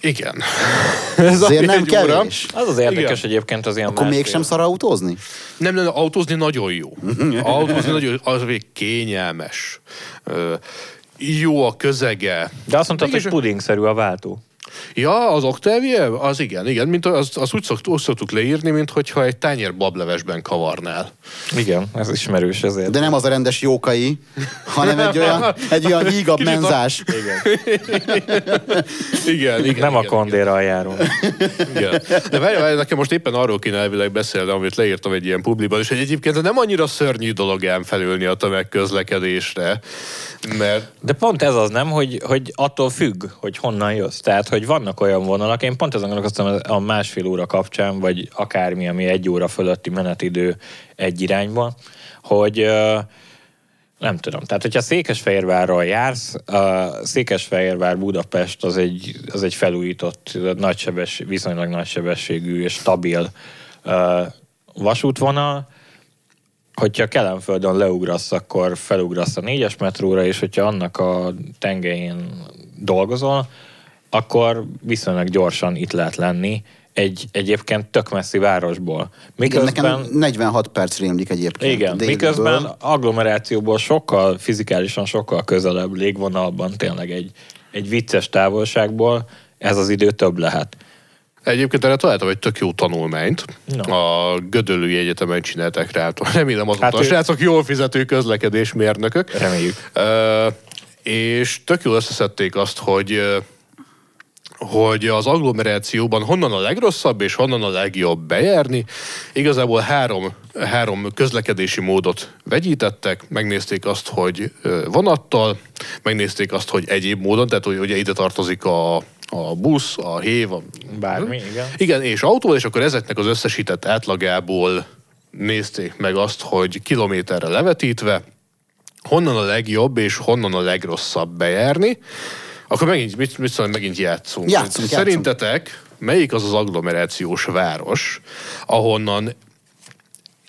Igen. Ez Azért nem egy óra. kevés. Az az érdekes Igen. egyébként az ilyen Akkor mégsem szar autózni? Nem, nem, autózni nagyon jó. Autózni nagyon jó, az még kényelmes. Ö, Jó a közege. De azt mondtad, Mégis- hogy pudingszerű a váltó. Ja, az Octavia? Az igen, igen. Mint az, az úgy, szokt, úgy szoktuk leírni, mint hogyha egy tányér bablevesben kavarnál. Igen, ez ismerős ezért. De nem az a rendes jókai, hanem egy olyan, egy olyan hígabb Kicsit a- menzás. Igen, igen. nem a igen, kondéra járunk. Igen. De várj, várj, nekem most éppen arról kéne elvileg beszélni, amit leírtam egy ilyen publiban, és hogy egyébként nem annyira szörnyű dolog ám felülni a tömegközlekedésre, mert De pont ez az nem, hogy, hogy attól függ, hogy honnan jössz. Tehát, hogy vannak olyan vonalak, én pont ezen gondolkoztam a másfél óra kapcsán, vagy akármi, ami egy óra fölötti menetidő egy irányba, hogy nem tudom. Tehát, hogyha Székesfehérvárral jársz, a Székesfehérvár Budapest az egy, az egy felújított, nagysebes, viszonylag nagysebességű és stabil vasútvonal, hogyha Kelenföldön leugrasz, akkor felugrasz a négyes metróra, és hogyha annak a tengelyén dolgozol, akkor viszonylag gyorsan itt lehet lenni egy egyébként tök messzi városból. Igen, Miközben, nekem 46 perc rémlik egyébként. igen, déliből. miközben agglomerációból sokkal, fizikálisan sokkal közelebb légvonalban tényleg egy, egy vicces távolságból ez az idő több lehet. Egyébként erre találtam egy tök jó tanulmányt. No. A Gödöllői Egyetemen csinálták rá. Remélem azóta Hát hát a ő- srácok jól fizető közlekedésmérnökök. Reméljük. Ö, és tök jól összeszedték azt, hogy ö, hogy az agglomerációban honnan a legrosszabb és honnan a legjobb bejárni. Igazából három, három közlekedési módot vegyítettek, megnézték azt, hogy vonattal, megnézték azt, hogy egyéb módon, tehát hogy ugye ide tartozik a, a busz, a hév, a, Bármi, igen. igen, és autóval, és akkor ezeknek az összesített átlagából nézték meg azt, hogy kilométerre levetítve, honnan a legjobb és honnan a legrosszabb bejárni, akkor megint, mit, mit szóval megint játszunk. Játszunk, Szerintetek melyik az az agglomerációs város, ahonnan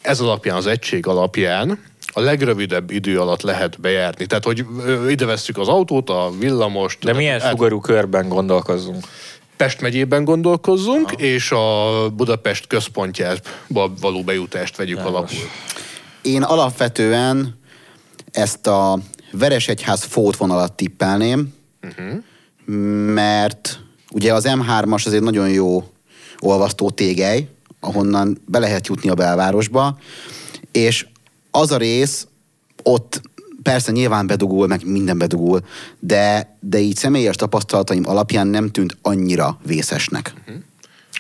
ez alapján, az egység alapján a legrövidebb idő alatt lehet bejárni. Tehát, hogy ide vesszük az autót, a villamost. De milyen át- sugarú körben gondolkozzunk? Pest megyében gondolkozzunk, Aha. és a Budapest központjába való bejutást vegyük alapul. Én alapvetően ezt a Veresegyház fótvonalat tippelném, uh-huh. mert ugye az M3-as az egy nagyon jó olvasztó tégely, ahonnan be lehet jutni a belvárosba, és az a rész ott persze nyilván bedugul, meg minden bedugul, de, de így személyes tapasztalataim alapján nem tűnt annyira vészesnek. Ö,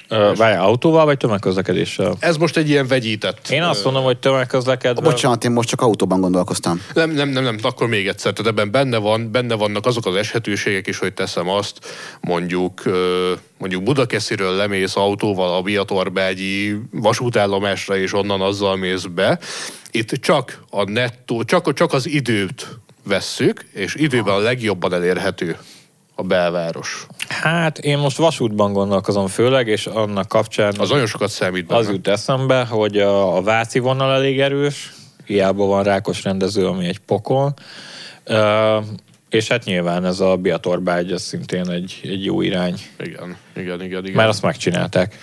Várj, autóval vagy tömegközlekedéssel? Ez most egy ilyen vegyített. Én azt mondom, hogy tömegközlekedve... Bocsánat, én most csak autóban gondolkoztam. Nem, nem, nem, nem, akkor még egyszer, tehát ebben benne, van, benne vannak azok az eshetőségek is, hogy teszem azt, mondjuk, mondjuk Budakesziről lemész autóval a Biatorbágyi vasútállomásra, és onnan azzal mész be. Itt csak a nettó, csak, csak az időt vesszük, és időben a legjobban elérhető a belváros. Hát én most vasútban gondolkozom főleg, és annak kapcsán Az nagyon sokat számít benne. az jut eszembe, hogy a, a Váci vonal elég erős, hiába van Rákos rendező, ami egy pokol. Ö, és hát nyilván ez a Biatorbágy, ez szintén egy, egy jó irány. Igen, igen, igen. igen. Mert azt megcsinálták.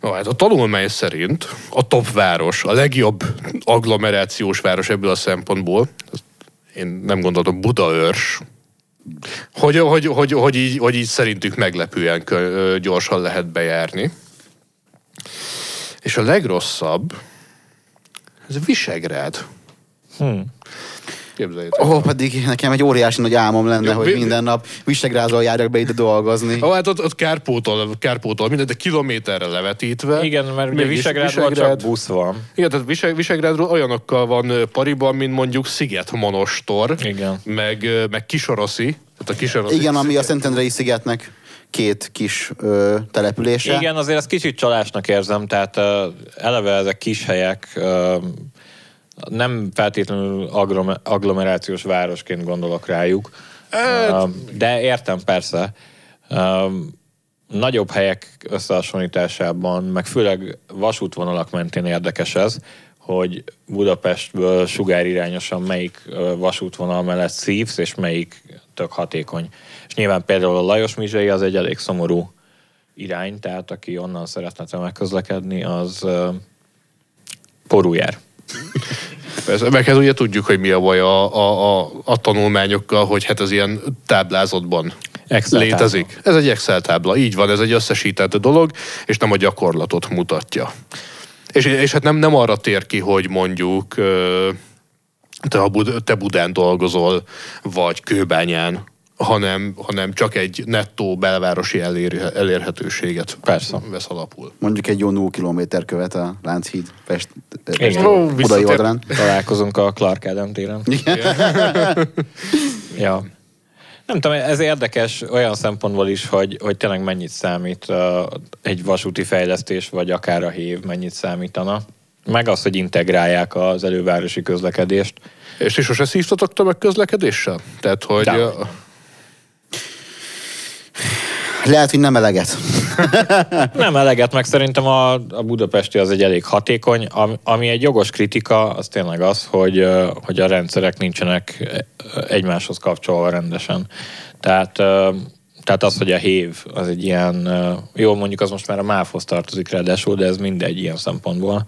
No, hát a tanulmány szerint a top város, a legjobb agglomerációs város ebből a szempontból, én nem gondoltam, Budaörs, hogy, hogy, hogy, hogy, így, hogy így szerintük meglepően gyorsan lehet bejárni. És a legrosszabb, ez Visegrád. Hm. Képzeljétek. Ó, pedig nekem egy óriási nagy álmom lenne, Jó, hogy vi- minden nap Visegrádról járjak be ide dolgozni. Ó, hát ott, ott kárpótol, kárpótol minden, de kilométerre levetítve. Igen, mert ugye Mégis Visegrádban csak busz van. Igen, tehát Viseg, Visegrádról olyanokkal van ö, pariban, mint mondjuk Sziget-Monostor, Igen. meg, ö, meg Kisoroszi. Tehát a Kisoroszi Igen, ami a sziget. Szentendrei szigetnek két kis ö, települése. Igen, azért ezt kicsit csalásnak érzem, tehát uh, eleve ezek kis helyek, uh, nem feltétlenül agglom- agglomerációs városként gondolok rájuk, de értem persze. Nagyobb helyek összehasonlításában, meg főleg vasútvonalak mentén érdekes ez, hogy Budapestből sugárirányosan melyik vasútvonal mellett szívsz, és melyik tök hatékony. És nyilván például a Lajos Mizsei az egy elég szomorú irány, tehát aki onnan szeretne tömegközlekedni, az ö, porul jár. Persze, meg hát ugye tudjuk, hogy mi a baj a, a, a, a tanulmányokkal, hogy hát ez ilyen táblázatban Excel létezik. Ez egy Excel tábla, így van, ez egy összesített dolog, és nem a gyakorlatot mutatja. És, és hát nem, nem arra tér ki, hogy mondjuk te, a Bud- te Budán dolgozol, vagy Kőbányán, hanem, hanem csak egy nettó belvárosi elér, elérhetőséget Persze. vesz alapul. Mondjuk egy jó 0 kilométer követ a Lánchíd Pest, Pest Igen. Ó, Budai oldalán. Találkozunk a Clark Ádám téren. Ja. Nem tudom, ez érdekes olyan szempontból is, hogy, hogy tényleg mennyit számít uh, egy vasúti fejlesztés, vagy akár a hév mennyit számítana. Meg az, hogy integrálják az elővárosi közlekedést. És ti sose szívtatok tömegközlekedéssel? Tehát, hogy... Dehogy. Lehet, hogy nem eleget. Nem eleget, meg szerintem a, a budapesti az egy elég hatékony. Am- Ami egy jogos kritika, az tényleg az, hogy, hogy a rendszerek nincsenek egymáshoz kapcsolva rendesen. Tehát, tehát az, hogy a hév az egy ilyen, jó mondjuk az most már a MÁV-hoz tartozik ráadásul, de ez mindegy ilyen szempontból.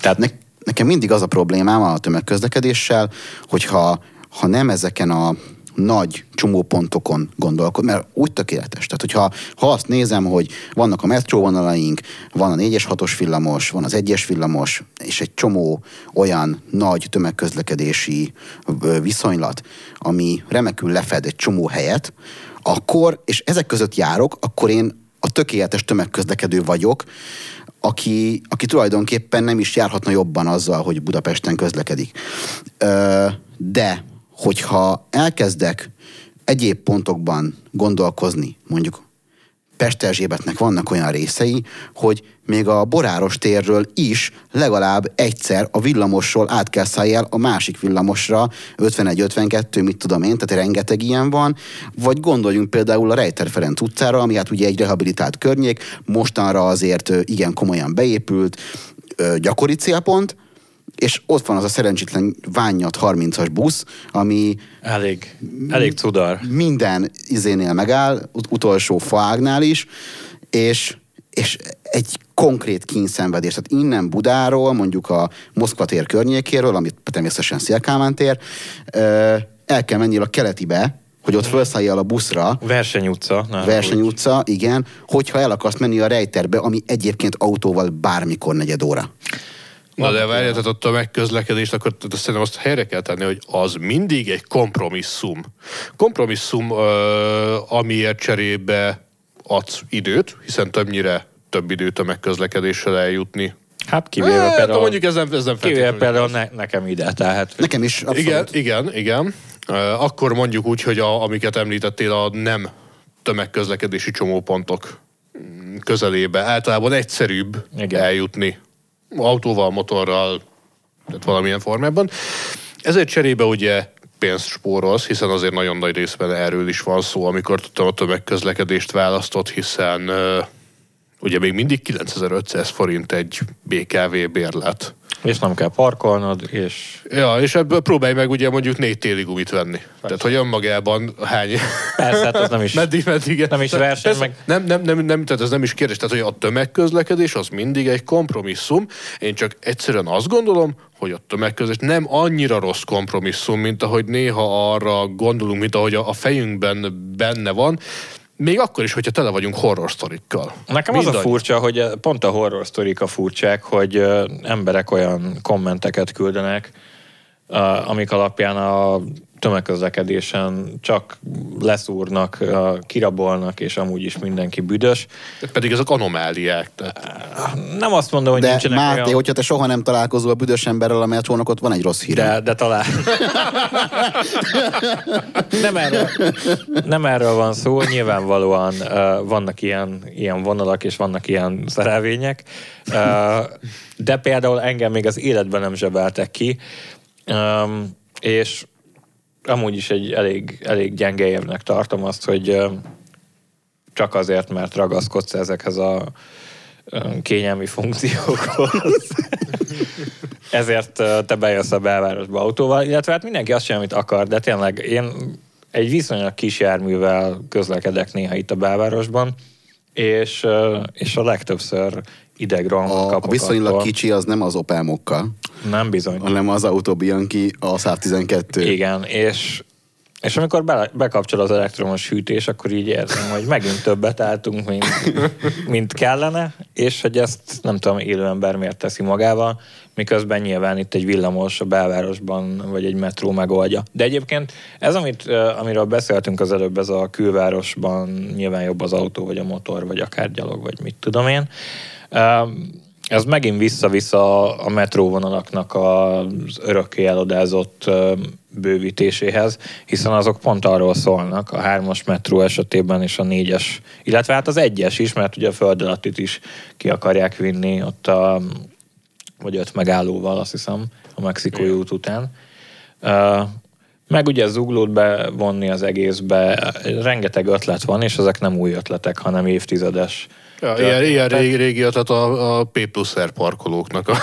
Tehát Ne, nekem mindig az a problémám a tömegközlekedéssel, hogyha ha nem ezeken a nagy csomópontokon gondolkodni, mert úgy tökéletes. Tehát, hogyha ha azt nézem, hogy vannak a metróvonalaink, van a 4-es 6-os villamos, van az 1-es villamos, és egy csomó olyan nagy tömegközlekedési viszonylat, ami remekül lefed egy csomó helyet, akkor, és ezek között járok, akkor én a tökéletes tömegközlekedő vagyok, aki, aki tulajdonképpen nem is járhatna jobban azzal, hogy Budapesten közlekedik. De, hogyha elkezdek egyéb pontokban gondolkozni, mondjuk Pesterzsébetnek vannak olyan részei, hogy még a Boráros térről is legalább egyszer a villamosról át kell szálljál a másik villamosra, 51-52, mit tudom én, tehát rengeteg ilyen van, vagy gondoljunk például a Rejter Ferenc utcára, ami hát ugye egy rehabilitált környék, mostanra azért igen komolyan beépült, gyakori célpont, és ott van az a szerencsétlen Ványat 30-as busz, ami Elég, elég cudar. minden izénél megáll, ut- utolsó faágnál is, és, és egy konkrét kínszenvedés. Tehát innen Budáról, mondjuk a Moszkva tér környékéről, amit természetesen Szélkámán tér, el kell menni a keletibe, hogy ott felszálljál a buszra, Verseny utca. Na, Verseny utca, igen, hogyha el akarsz menni a rejterbe, ami egyébként autóval bármikor negyed óra. Na de várjál, tehát a tömegközlekedést, akkor tehát szerintem azt helyre kell tenni, hogy az mindig egy kompromisszum. Kompromisszum, amiért cserébe adsz időt, hiszen többnyire több idő tömegközlekedéssel eljutni. Hát kivéve Hát, például, mondjuk ez nem, ez nem kivéve például ne, nekem ide, tehát Nekem is abszolút. Igen, igen, igen. Akkor mondjuk úgy, hogy a, amiket említettél, a nem tömegközlekedési csomópontok mm, közelébe általában egyszerűbb igen. eljutni autóval, motorral, tehát valamilyen formában. Ezért cserébe ugye pénzt spórolsz, hiszen azért nagyon nagy részben erről is van szó, amikor tudtam a tömegközlekedést választott, hiszen ugye még mindig 9500 forint egy BKV bérlet. és nem kell parkolnod, és Ja, és ebből próbálj meg ugye mondjuk négy téli gumit venni. Tehát, hogy önmagában hány... persze, hát az nem is, meddig, meddig. nem is verseny, ez- meg- Nem, nem, nem, nem, tehát ez nem is kérdés. Tehát, hogy a tömegközlekedés az mindig egy kompromisszum. Én csak egyszerűen azt gondolom, hogy a tömegközlekedés nem annyira rossz kompromisszum, mint ahogy néha arra gondolunk, mint ahogy a fejünkben benne van. Még akkor is, hogyha tele vagyunk horror sztorikkal. Nekem az a furcsa, hogy eh, pont a horror sztorik a furcsák, hogy ö, emberek olyan kommenteket küldenek, amik alapján a tömegközlekedésen csak leszúrnak, ö, kirabolnak, és amúgy is mindenki büdös. Pedig ezek anomáliák. Tehát Nem azt mondom, hogy De nincsenek Máté, olyan... hogyha te soha nem találkozol büdös emberrel a metrónak, ott van egy rossz hír. De, de talán... nem, erről, nem erről van szó, nyilvánvalóan uh, vannak ilyen, ilyen vonalak, és vannak ilyen szerelvények, uh, de például engem még az életben nem zsebeltek ki, um, és amúgy is egy elég, elég gyenge évnek tartom azt, hogy csak azért, mert ragaszkodsz ezekhez a kényelmi funkciókhoz. Ezért te bejössz a belvárosba autóval, illetve hát mindenki azt csinál, amit akar, de tényleg én egy viszonylag kis járművel közlekedek néha itt a belvárosban, és, és a legtöbbször idegrohamot A, a kapok viszonylag attól. kicsi az nem az Opel Mokka, Nem bizony. hanem az Auto Bianchi a 112. Igen, és, és amikor be, bekapcsol az elektromos hűtés, akkor így érzem, hogy megint többet álltunk, mint, mint kellene, és hogy ezt nem tudom, élő ember miért teszi magával, miközben nyilván itt egy villamos a belvárosban, vagy egy metró megoldja. De egyébként ez, amit, amiről beszéltünk az előbb, ez a külvárosban nyilván jobb az autó, vagy a motor, vagy akár gyalog, vagy mit tudom én. Ez megint vissza-vissza a metróvonalaknak az örökké elodázott bővítéséhez, hiszen azok pont arról szólnak, a hármas metró esetében és a négyes, illetve hát az egyes is, mert ugye a föld alattit is ki akarják vinni ott a, vagy öt megállóval, azt hiszem, a mexikói út után. Meg ugye zuglót bevonni az egészbe, rengeteg ötlet van, és ezek nem új ötletek, hanem évtizedes Ja, ilyen, ilyen régi, régi ötlet a, a P plusz R parkolóknak a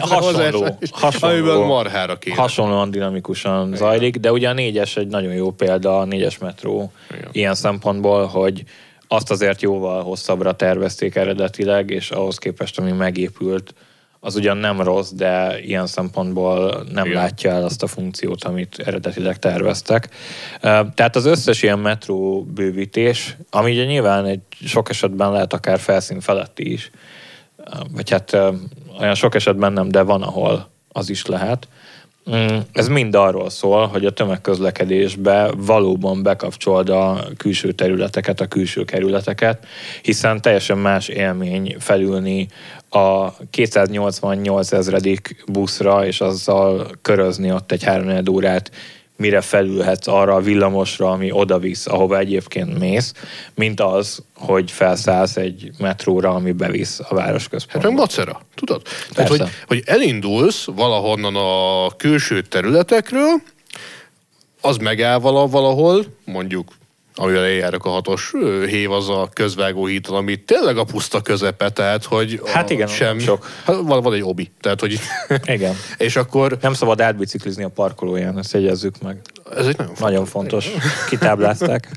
hasonló, hasonló, amiben marhára kéne. hasonlóan dinamikusan Igen. zajlik, de ugye a négyes egy nagyon jó példa, a négyes metró Igen. ilyen szempontból, hogy azt azért jóval hosszabbra tervezték eredetileg, és ahhoz képest, ami megépült, az ugyan nem rossz, de ilyen szempontból nem Igen. látja el azt a funkciót, amit eredetileg terveztek. Tehát az összes ilyen metró bővítés, ami ugye nyilván egy sok esetben lehet akár felszín feletti is, vagy hát olyan sok esetben nem, de van, ahol az is lehet. Mm, Ez mind arról szól, hogy a tömegközlekedésbe valóban bekapcsold a külső területeket, a külső kerületeket, hiszen teljesen más élmény felülni a 288 ezredik buszra, és azzal körözni ott egy három órát, mire felülhetsz arra a villamosra, ami oda visz, ahova egyébként mész, mint az, hogy felszállsz egy metróra, ami bevisz a Hát meg városközpontba. macera, tudod? Tehát, hogy, hogy elindulsz valahonnan a külső területekről, az megáll vala- valahol, mondjuk amivel eljárok a hatos hév, az a közvágó hídon, ami tényleg a puszta közepe, tehát hogy Hát igen, sem, sok. Hát van, van egy obi, tehát hogy Igen. és akkor Nem szabad átbiciklizni a parkolóján, ezt jegyezzük meg. ez egy nagyon Nagyon fontos. Kitáblázták.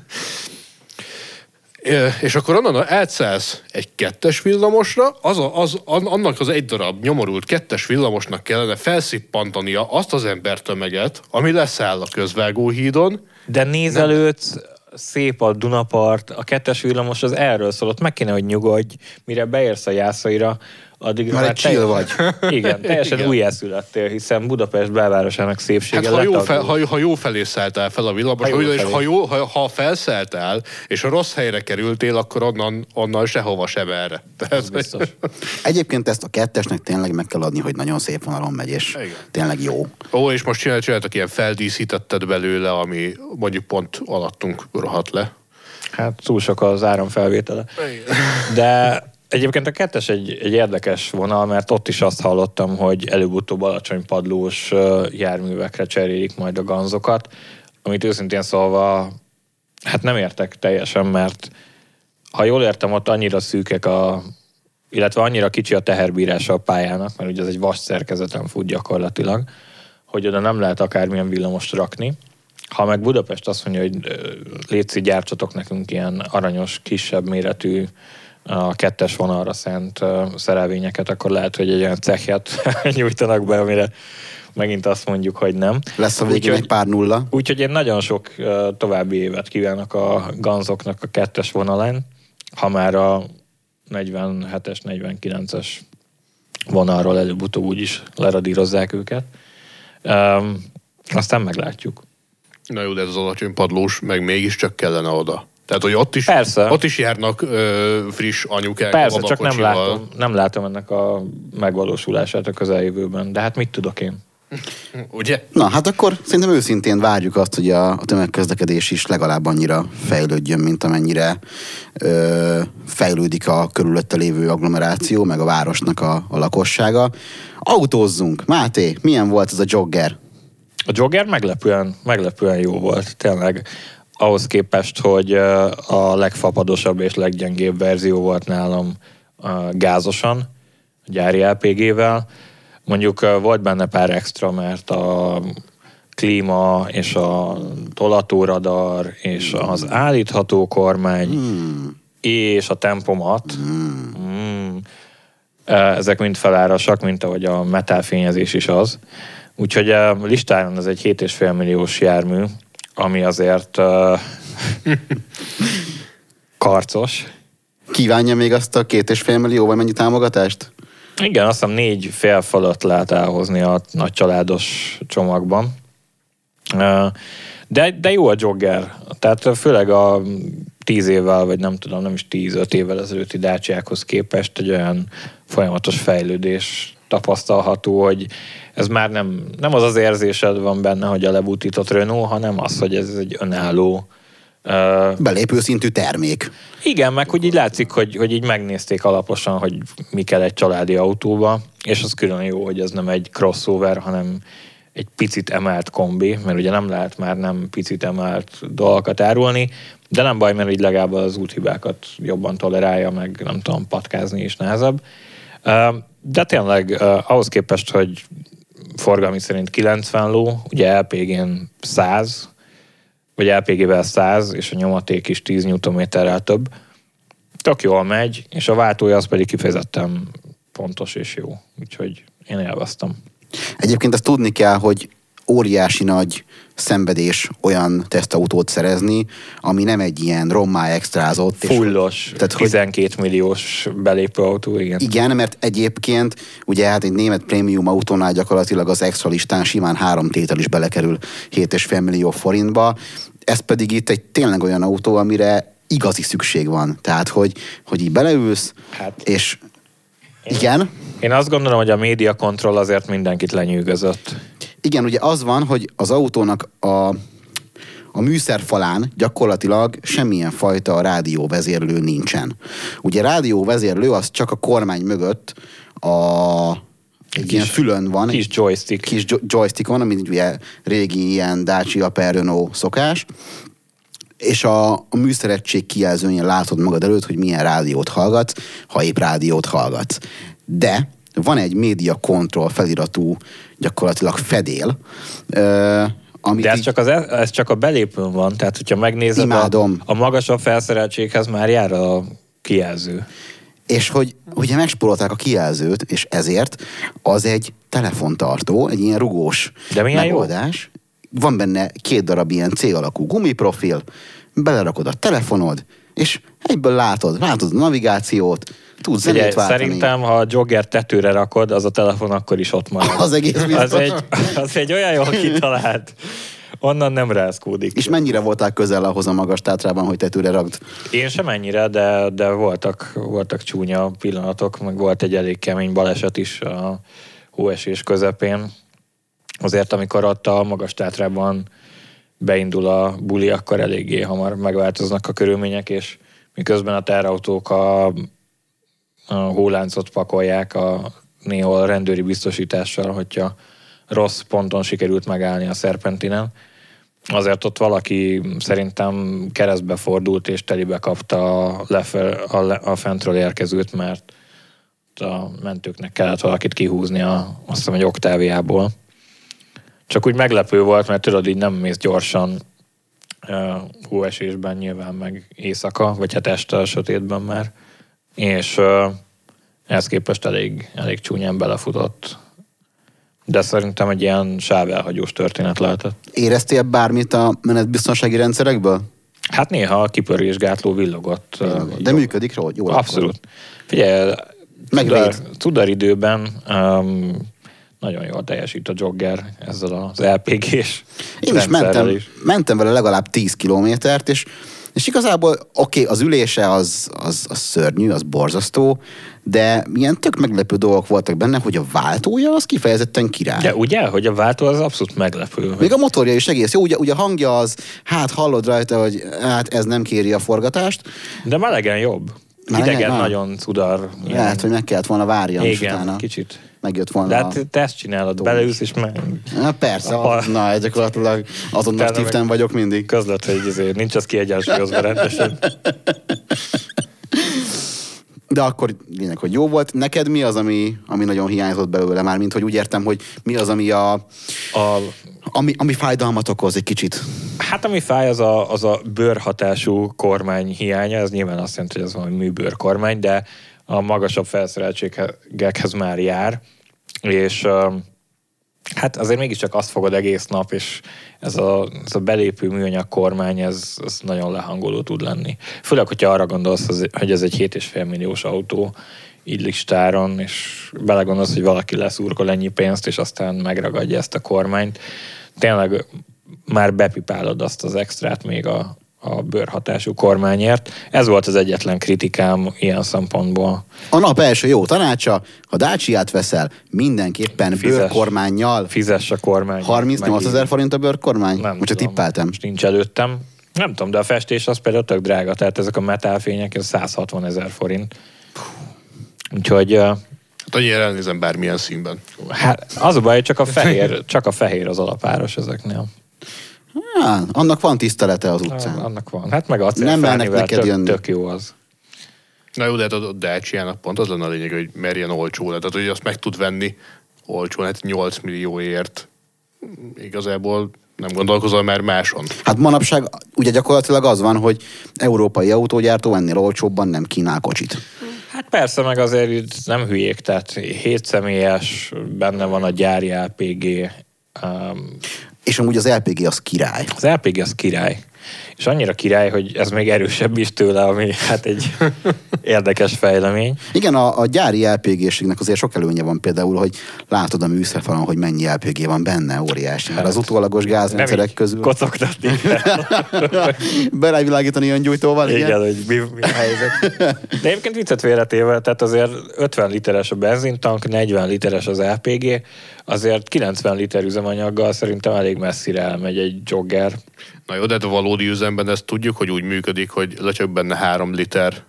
Ö, És akkor onnan átszállsz egy kettes villamosra, az, a, az an- annak az egy darab nyomorult kettes villamosnak kellene felszippantania azt az embertömeget, ami leszáll a közvágóhídon, De nézelődsz, szép a Dunapart, a kettes villamos az erről szólott, meg kéne, hogy nyugodj, mire beérsz a jászaira, addig Már egy chill vagy. Igen, teljesen Igen. újjászülettél, hiszen Budapest belvárosának szépsége Hát ha jó, fel, ha, ha jó felé szálltál fel a villamos, Ha jó és ha, jó, ha, ha felszálltál, és a rossz helyre kerültél, akkor onnan, onnan sehova sem erre. Tehát, biztos. Egyébként ezt a kettesnek tényleg meg kell adni, hogy nagyon szép vonalon megy, és Igen. tényleg jó. Ó, és most csinált, csináltak ilyen feldíszítetted belőle, ami mondjuk pont alattunk rohadt le. Hát túl sok az áramfelvétele. De egyébként a kettes egy, egy érdekes vonal, mert ott is azt hallottam, hogy előbb-utóbb alacsony padlós járművekre cserélik majd a ganzokat, amit őszintén szólva hát nem értek teljesen, mert ha jól értem, ott annyira szűkek a illetve annyira kicsi a teherbírása a pályának, mert ugye ez egy vas szerkezeten fut gyakorlatilag, hogy oda nem lehet akármilyen villamost rakni. Ha meg Budapest azt mondja, hogy létszi, gyártsatok nekünk ilyen aranyos, kisebb méretű a kettes vonalra szánt ö, szerelvényeket, akkor lehet, hogy egy olyan cechját nyújtanak be, amire megint azt mondjuk, hogy nem. Lesz a végén egy pár nulla. Úgyhogy én nagyon sok további évet kívánok a ganzoknak a kettes vonalán, ha már a 47-es, 49-es vonalról előbb-utóbb úgyis leradírozzák őket. Um, aztán meglátjuk. Na jó, de ez az alacsony padlós, meg mégiscsak kellene oda. Tehát, hogy ott is, Persze. ott is járnak ö, friss anyukák Persze, csak nem látom, nem látom ennek a megvalósulását a közeljövőben. De hát mit tudok én? Ugye? Na, hát akkor szerintem őszintén várjuk azt, hogy a, a tömegközlekedés is legalább annyira fejlődjön, mint amennyire ö, fejlődik a körülötte lévő agglomeráció, meg a városnak a, a lakossága. Autózzunk! Máté, milyen volt ez a jogger? A Jogger meglepően, meglepően jó volt, tényleg. Ahhoz képest, hogy a legfapadosabb és leggyengébb verzió volt nálam gázosan, a gyári LPG-vel. Mondjuk volt benne pár extra, mert a klíma és a tolatóradar és az állítható kormány Hmm. és a tempomat Mm. Ezek mind felárasak, mint ahogy a metálfényezés is az. Úgyhogy a listáron ez egy 7,5 milliós jármű, ami azért uh, karcos. Kívánja még azt a két és fél millió, vagy mennyi támogatást? Igen, azt hiszem négy fél fölött lehet elhozni a nagy családos csomagban. De, de jó a jogger. Tehát főleg a tíz évvel, vagy nem tudom, nem is tíz-öt évvel ezelőtti dácsiákhoz képest egy olyan folyamatos fejlődés tapasztalható, hogy ez már nem, nem az az érzésed van benne, hogy a lebutított Renault, hanem az, hogy ez egy önálló Belépő szintű termék. igen, meg hogy így látszik, hogy, hogy így megnézték alaposan, hogy mi kell egy családi autóba, és az külön jó, hogy ez nem egy crossover, hanem egy picit emelt kombi, mert ugye nem lehet már nem picit emelt dolgokat árulni, de nem baj, mert így legalább az úthibákat jobban tolerálja, meg nem tudom, patkázni is nehezebb. De tényleg ö, ahhoz képest, hogy forgalmi szerint 90 ló, ugye LPG-n 100, vagy LPG-vel 100, és a nyomaték is 10 Nm-rel több. Tök jól megy, és a váltója az pedig kifejezetten pontos és jó. Úgyhogy én élveztem. Egyébként ezt tudni kell, hogy óriási nagy szenvedés olyan tesztautót szerezni, ami nem egy ilyen rommá extrázott. és- Fullos, Tehát, hogy 12 milliós belépőautó, igen. Igen, mert egyébként ugye hát egy német prémium autónál gyakorlatilag az extra listán simán három tétel is belekerül 7,5 millió forintba. Ez pedig itt egy tényleg olyan autó, amire igazi szükség van. Tehát, hogy, hogy így beleülsz, Hát- és igen, Én azt gondolom, hogy a média kontroll azért mindenkit lenyűgözött. Igen, ugye az van, hogy az autónak a, a műszerfalán gyakorlatilag semmilyen fajta rádióvezérlő nincsen. Ugye rádióvezérlő az csak a kormány mögött a egy ilyen fülön van, Kis joystick. kis jo- joystickon, ami ugye régi ilyen Dacia per Renault szokás, és a, a műszeregység kijelzőjén látod magad előtt, hogy milyen rádiót hallgatsz, ha épp rádiót hallgatsz. De van egy média control feliratú gyakorlatilag fedél, ö, amit De ez így- csak, az, ez csak a belépőn van, tehát hogyha megnézed, a, Imádom. a magasabb felszereltséghez már jár a kijelző. És hogy ugye megspórolták a kijelzőt, és ezért az egy telefontartó, egy ilyen rugós De milyen jó. megoldás. Van benne két darab ilyen C alakú gumiprofil, belerakod a telefonod, és egyből látod, látod a navigációt, tudsz Ugye, zenét váltani. szerintem, ha a jogger tetőre rakod, az a telefon akkor is ott marad. Az egész biztos. az egy, az egy olyan jól kitalált. Onnan nem rázkódik. És mennyire voltál közel ahhoz a magas tátrában, hogy tetőre ragd? Én sem ennyire, de, de voltak, voltak csúnya pillanatok, meg volt egy elég kemény baleset is a hóesés közepén. Azért, amikor ott a magas tátrában beindul a buli, akkor eléggé hamar megváltoznak a körülmények, és miközben a terautók a, a hóláncot pakolják a néhol rendőri biztosítással, hogyha rossz ponton sikerült megállni a szerpentinen, azért ott valaki szerintem keresztbe fordult és telibe kapta a, lefel, a, le, a fentről érkezőt, mert a mentőknek kellett valakit kihúzni a, azt hiszem, egy oktáviából. Csak úgy meglepő volt, mert tudod, így nem mész gyorsan uh, hóesésben nyilván meg éjszaka, vagy hát este a sötétben már. És uh, ehhez képest elég, elég csúnyán belefutott. De szerintem egy ilyen sávelhagyós történet lehetett. Éreztél bármit a menetbiztonsági rendszerekből? Hát néha a kipörgésgátló villogott. ö, De működik jól? Abszolút. Figyelj, Megvéd. cudar, cudar időben um, nagyon jól teljesít a jogger ezzel az LPG-s Én is mentem, is. mentem vele legalább 10 kilométert, és, és igazából oké, okay, az ülése az, az, az szörnyű, az borzasztó, de ilyen tök meglepő dolgok voltak benne, hogy a váltója az kifejezetten király. De ugye, hogy a váltó az abszolút meglepő. Még a motorja is egész jó, ugye, ugye a hangja az, hát hallod rajta, hogy hát ez nem kéri a forgatást, De melegen jobb. Melegen? Idegen Ah. nagyon cudar. ilyen- lehet, hogy meg kellett volna várjam, Igen, utána kicsit. Megjött volna De a... hát te ezt csinálod, beleülsz és meg Na, persze, a- na, gyakorlatilag azonnal stiften meg- vagyok mindig. közlöd, hogy azért nincs az kiegyensúlyozva rendesen. De akkor lényeg, hogy jó volt. Neked mi az, ami, ami nagyon hiányzott belőle már, mint hogy úgy értem, hogy mi az, ami, a, A, ami, ami fájdalmat okoz egy kicsit. Hát ami fáj, az a, az a bőrhatású kormány hiánya, ez nyilván azt jelenti, hogy ez valami műbőr kormány, de a magasabb felszereltségekhez már jár, és hát azért mégiscsak azt fogod egész nap, és ez a, ez a belépő műanyag kormány, ez, ez nagyon lehangoló tud lenni. Főleg, hogyha arra gondolsz, hogy ez egy 7,5 milliós autó, így listáron, és belegondolsz, hogy valaki leszúrkol ennyi pénzt, és aztán megragadja ezt a kormányt. Tényleg már bepipálod azt az extrát még a, a bőrhatású kormányért. Ez volt az egyetlen kritikám ilyen szempontból. A nap első jó tanácsa, ha Dacia-t veszel, mindenképpen Fizes. bőrkormányjal. Fizess a kormány. 38 ezer forint a bőrkormány? Nem Most tudom, tippeltem. Most nincs előttem. Nem tudom, de a festés az például tök drága, tehát ezek a metálfények, ez 160 ezer forint. Úgyhogy Hát annyira elnézem bármilyen színben. hát az a baj, csak a fehér, csak a fehér az alapáros ezeknél. Há, annak van tisztelete az utcán. Annak van. Hát meg a Nem mernek neked tök, jönni. tök jó az. Na jó, de hát a Dacia-nak pont az lenne a lényeg, hogy merjen olcsó le. Tehát, hogy azt meg tud venni olcsón, hát 8 millióért. Igazából nem gondolkozol már máson. Hát manapság ugye gyakorlatilag az van, hogy európai autógyártó ennél olcsóbban nem kínál kocsit. Hát persze, meg azért itt nem hülyék, tehát 7 személyes, benne van a gyári LPG, um, És amúgy az LPG az király. az LPG az király. És annyira király, hogy ez még erősebb is tőle, ami hát egy érdekes fejlemény. Igen, a, a gyári LPG-ségnek azért sok előnye van például, hogy látod a műszerfalon, hogy mennyi LPG van benne, óriási. Mert az utólagos Hát, Nem gázrendszerek közül kocogtatni kell. belávilágítani öngyújtóval, igen. Igen, hogy mi, mi a helyzet. De egyébként viccet félretéve, tehát azért 50 literes a benzintank, 40 literes az LPG, azért 90 liter üzemanyaggal szerintem elég messzire elmegy egy jogger. Na jó, de hát a valódi üzemben ezt tudjuk, hogy úgy működik, hogy lecsök benne három liter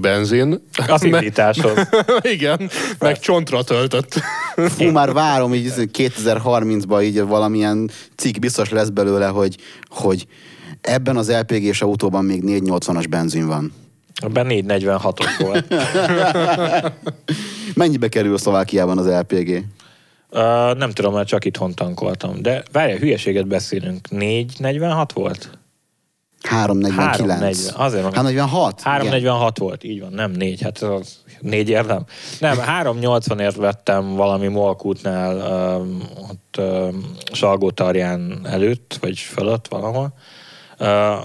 benzin. Az indításhoz. Igen, meg csontra töltött. Fú, már várom, így 2030-ban így valamilyen cikk biztos lesz belőle, hogy, hogy ebben az LPG-s autóban még 480-as benzin van. Ebben 446-os volt. Mennyibe kerül Szlovákiában az LPG? Uh, nem tudom, mert csak itthon tankoltam. De várjál, hülyeséget beszélünk. 446 volt? 349. 340, azért mondom. 346? 346 volt, így van, nem 4, hát az 4 érdem. Nem, 380-ért vettem valami Molkútnál um, ott um, Salgótarján előtt, vagy fölött valahol.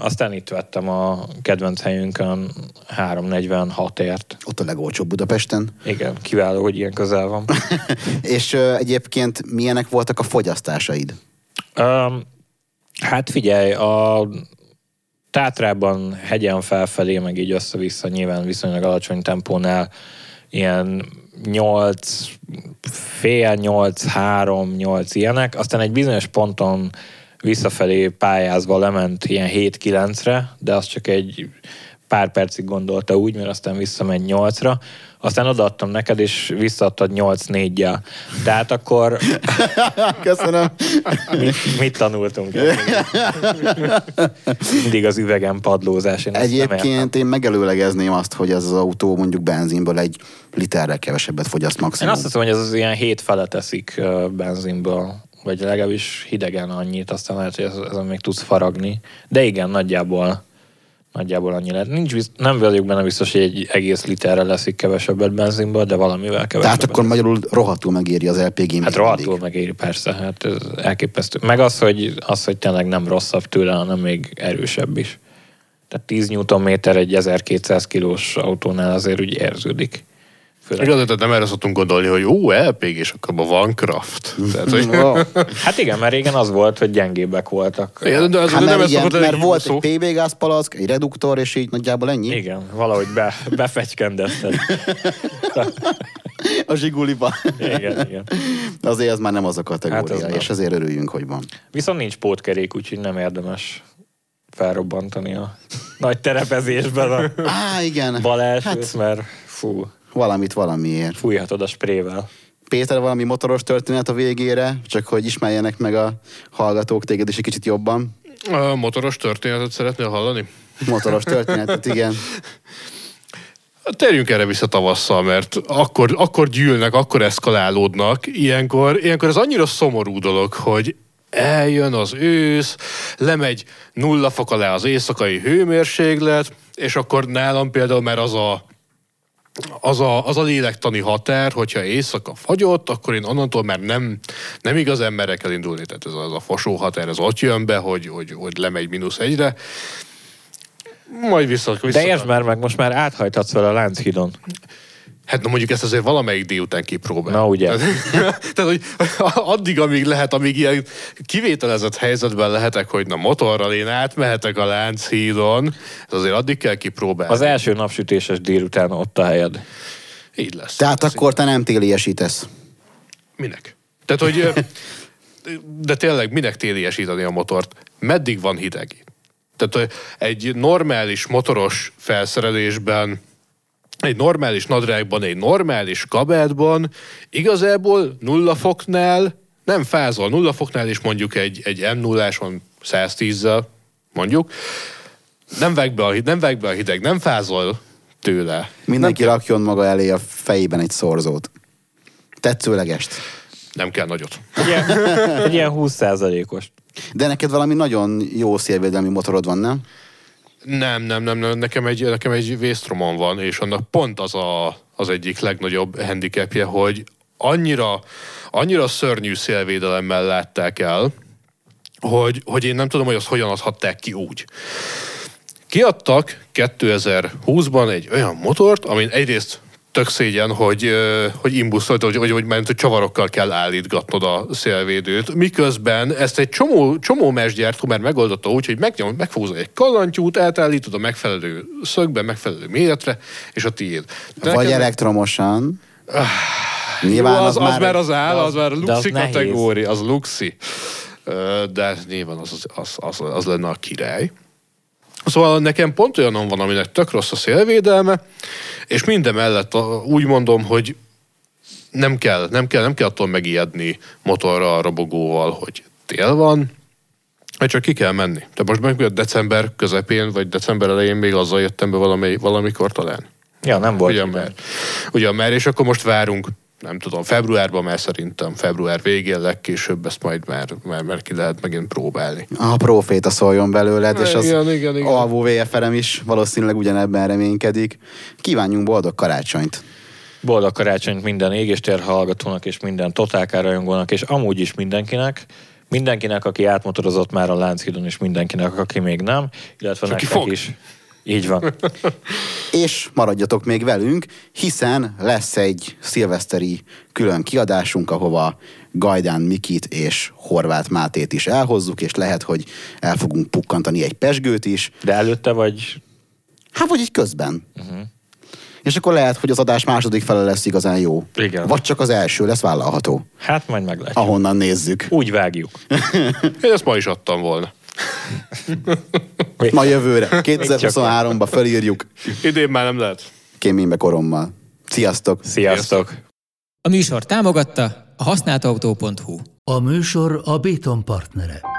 Aztán itt vettem a kedvenc helyünkön 346-ért. Ott a legolcsóbb Budapesten. Igen, kiváló, hogy ilyen közel van. És egyébként milyenek voltak a fogyasztásaid? Um, hát figyelj, a Tátrában hegyen felfelé, meg így össze-vissza nyilván viszonylag alacsony tempónál ilyen 8, fél 8, 3, 8 ilyenek, aztán egy bizonyos ponton visszafelé pályázva lement ilyen 7-9-re, de az csak egy pár percig gondolta úgy, mert aztán visszamegy 8-ra, aztán odaadtam neked, és visszaadtad 8-4-jel. Tehát akkor Köszönöm. mit, mit tanultunk? Mindig az üvegen padlózás. Én. Egyébként én megelőlegezném azt, hogy ez az autó mondjuk benzinből egy literrel kevesebbet fogyaszt Én maximum. azt hiszem, hogy ez az ilyen hét fele teszik benzinből, vagy legalábbis hidegen annyit, aztán lehet, hogy ez- ezen még tudsz faragni. De igen, nagyjából nagyjából annyi lehet. Nincs bizt, nem vagyok benne biztos, hogy egy egész literre leszik kevesebbet benzinből, de valamivel kevesebbet. Tehát akkor magyarul rohadtul megéri az LPG. Hát rohadtul mindig. megéri, persze, hát ez elképesztő. Meg az, hogy, az, hogy tényleg nem rosszabb tőle, hanem még erősebb is. Tehát 10 Nm egy 1200 kilós autónál azért úgy érződik. Főleg. Igaz, tehát nem erre szoktunk gondolni, hogy ó, LPG, és akkor abban van craft. Tehát, hogy, Wow. Hát igen, mert régen az volt, hogy gyengébbek voltak. Igen, de az Hát nem mert, ez igen, szokott mert lenni volt szó. egy PB gázpalack, egy reduktor, és így nagyjából ennyi. Igen, valahogy be, befegykendezted. A zsiguliba. Igen, igen. Azért ez már nem az a Hát kategória, az nem. és azért örüljünk, hogy van. Viszont nincs pótkerék, úgyhogy nem érdemes felrobbantani a nagy terepezésben a Á, igen. bal elsőt, Hát mert fú, valamit valamiért. fújhatod a sprével. Péter, valami motoros történet a végére, csak hogy ismerjenek meg a hallgatók téged is egy kicsit jobban. A motoros történetet szeretnél hallani? Motoros történetet, igen. Hát Térjünk erre vissza tavasszal, mert akkor, akkor gyűlnek, akkor eszkalálódnak. Ilyenkor, ilyenkor ez annyira szomorú dolog, hogy eljön az ősz, lemegy nulla fok alá az éjszakai hőmérséklet, és akkor nálam például, mert az a az a, az a lélektani határ, hogyha éjszaka fagyott, akkor én onnantól már nem, nem igazán merek elindulni. Tehát ez az a fosó határ, ez ott jön be, hogy, hogy, hogy lemegy mínusz egyre. Majd vissza, vissza De értsd már meg, most már áthajthatsz vele a Lánchidon. Hát na mondjuk ezt azért valamelyik délután kipróbál. Na, ugye. Tehát, hogy addig, amíg lehet, amíg ilyen kivételezett helyzetben lehetek, hogy na motorral én átmehetek a Lánchídon, ez azért addig kell kipróbálni. Az első napsütéses délután ott a helyed. Így lesz. Tehát akkor te nem téliesítesz. Minek? Tehát, hogy de tényleg minek téliesíteni a motort? Meddig van hideg? Tehát hogy egy normális motoros felszerelésben, egy normális nadrágban, egy normális kabátban igazából nulla foknál nem fázol. Nulla foknál is mondjuk egy, egy m 0 on 110-zel, mondjuk, nem vág, be a, nem vág be a hideg, nem fázol tőle. Mindenki rakjon maga elé a fejében egy szorzót. Tetszőlegest. Nem kell nagyot. Egy ilyen, ilyen 20%-os. De neked valami nagyon jó szélvédelmi motorod van, nem? Nem, nem, nem, nem. Nekem egy, nekem egy vésztromon van, és annak pont az a, az egyik legnagyobb handicapje, hogy annyira, annyira szörnyű szélvédelemmel látták el, hogy, hogy én nem tudom, hogy azt hogyan adhatták ki úgy. Kiadtak 2020-ban egy olyan motort, amin egyrészt tök szégyen, hogy, hogy imbusztolt, hogy, hogy, hogy, hogy, hogy csavarokkal kell állítgatnod a szélvédőt, miközben ezt egy csomó, csomó mesgyártó már megoldotta úgy, hogy megnyom, megfogod egy kalantyút, átállítod a megfelelő szögbe, megfelelő méretre, és a tiéd. De Vagy nekem... elektromosan. Nyilván Jó, az, az, már, az már az áll, az, az már luxi kategória, az luxi. De nyilván az, az, az, az lenne a király. Szóval nekem pont olyanom van, aminek tök rossz a szélvédelme, és minden mellett úgy mondom, hogy nem kell, nem kell, nem kell attól megijedni motorra a robogóval, hogy tél van, mert csak ki kell menni. De most meg december közepén, vagy december elején még azzal jöttem be valami, valamikor talán. Ja, nem volt. Ugyan már. Ugyan már, és akkor most várunk nem tudom, februárban már szerintem, február végén legkésőbb ezt majd már, már, már ki lehet megint próbálni. A proféta szóljon belőled, és az igen, igen, igen. alvó VFRM is valószínűleg ugyanebben reménykedik. Kívánjunk boldog karácsonyt! Boldog karácsonyt minden égéstér hallgatónak és minden totálkárajongónak, és amúgy is mindenkinek. Mindenkinek, aki átmotorozott már a Lánchidon, és mindenkinek, aki még nem, illetve Csak nektek fog. is. Így van. és maradjatok még velünk, hiszen lesz egy szilveszteri külön kiadásunk, ahova Gajdán Mikit és Horváth Mátét is elhozzuk, és lehet, hogy el fogunk pukkantani egy pesgőt is. De előtte vagy? Hát, vagy így közben. Uh-huh. És akkor lehet, hogy az adás második fele lesz igazán jó. Igen. Vagy csak az első lesz vállalható. Hát majd meglátjuk. Ahonnan nézzük. Úgy vágjuk. Én ezt ma is adtam volna. Ma jövőre. 2023-ba felírjuk. Idén már nem lehet. Kéménybe korommal. Sziasztok! Sziasztok! A műsor támogatta a használtautó.hu. A műsor a Béton partnere.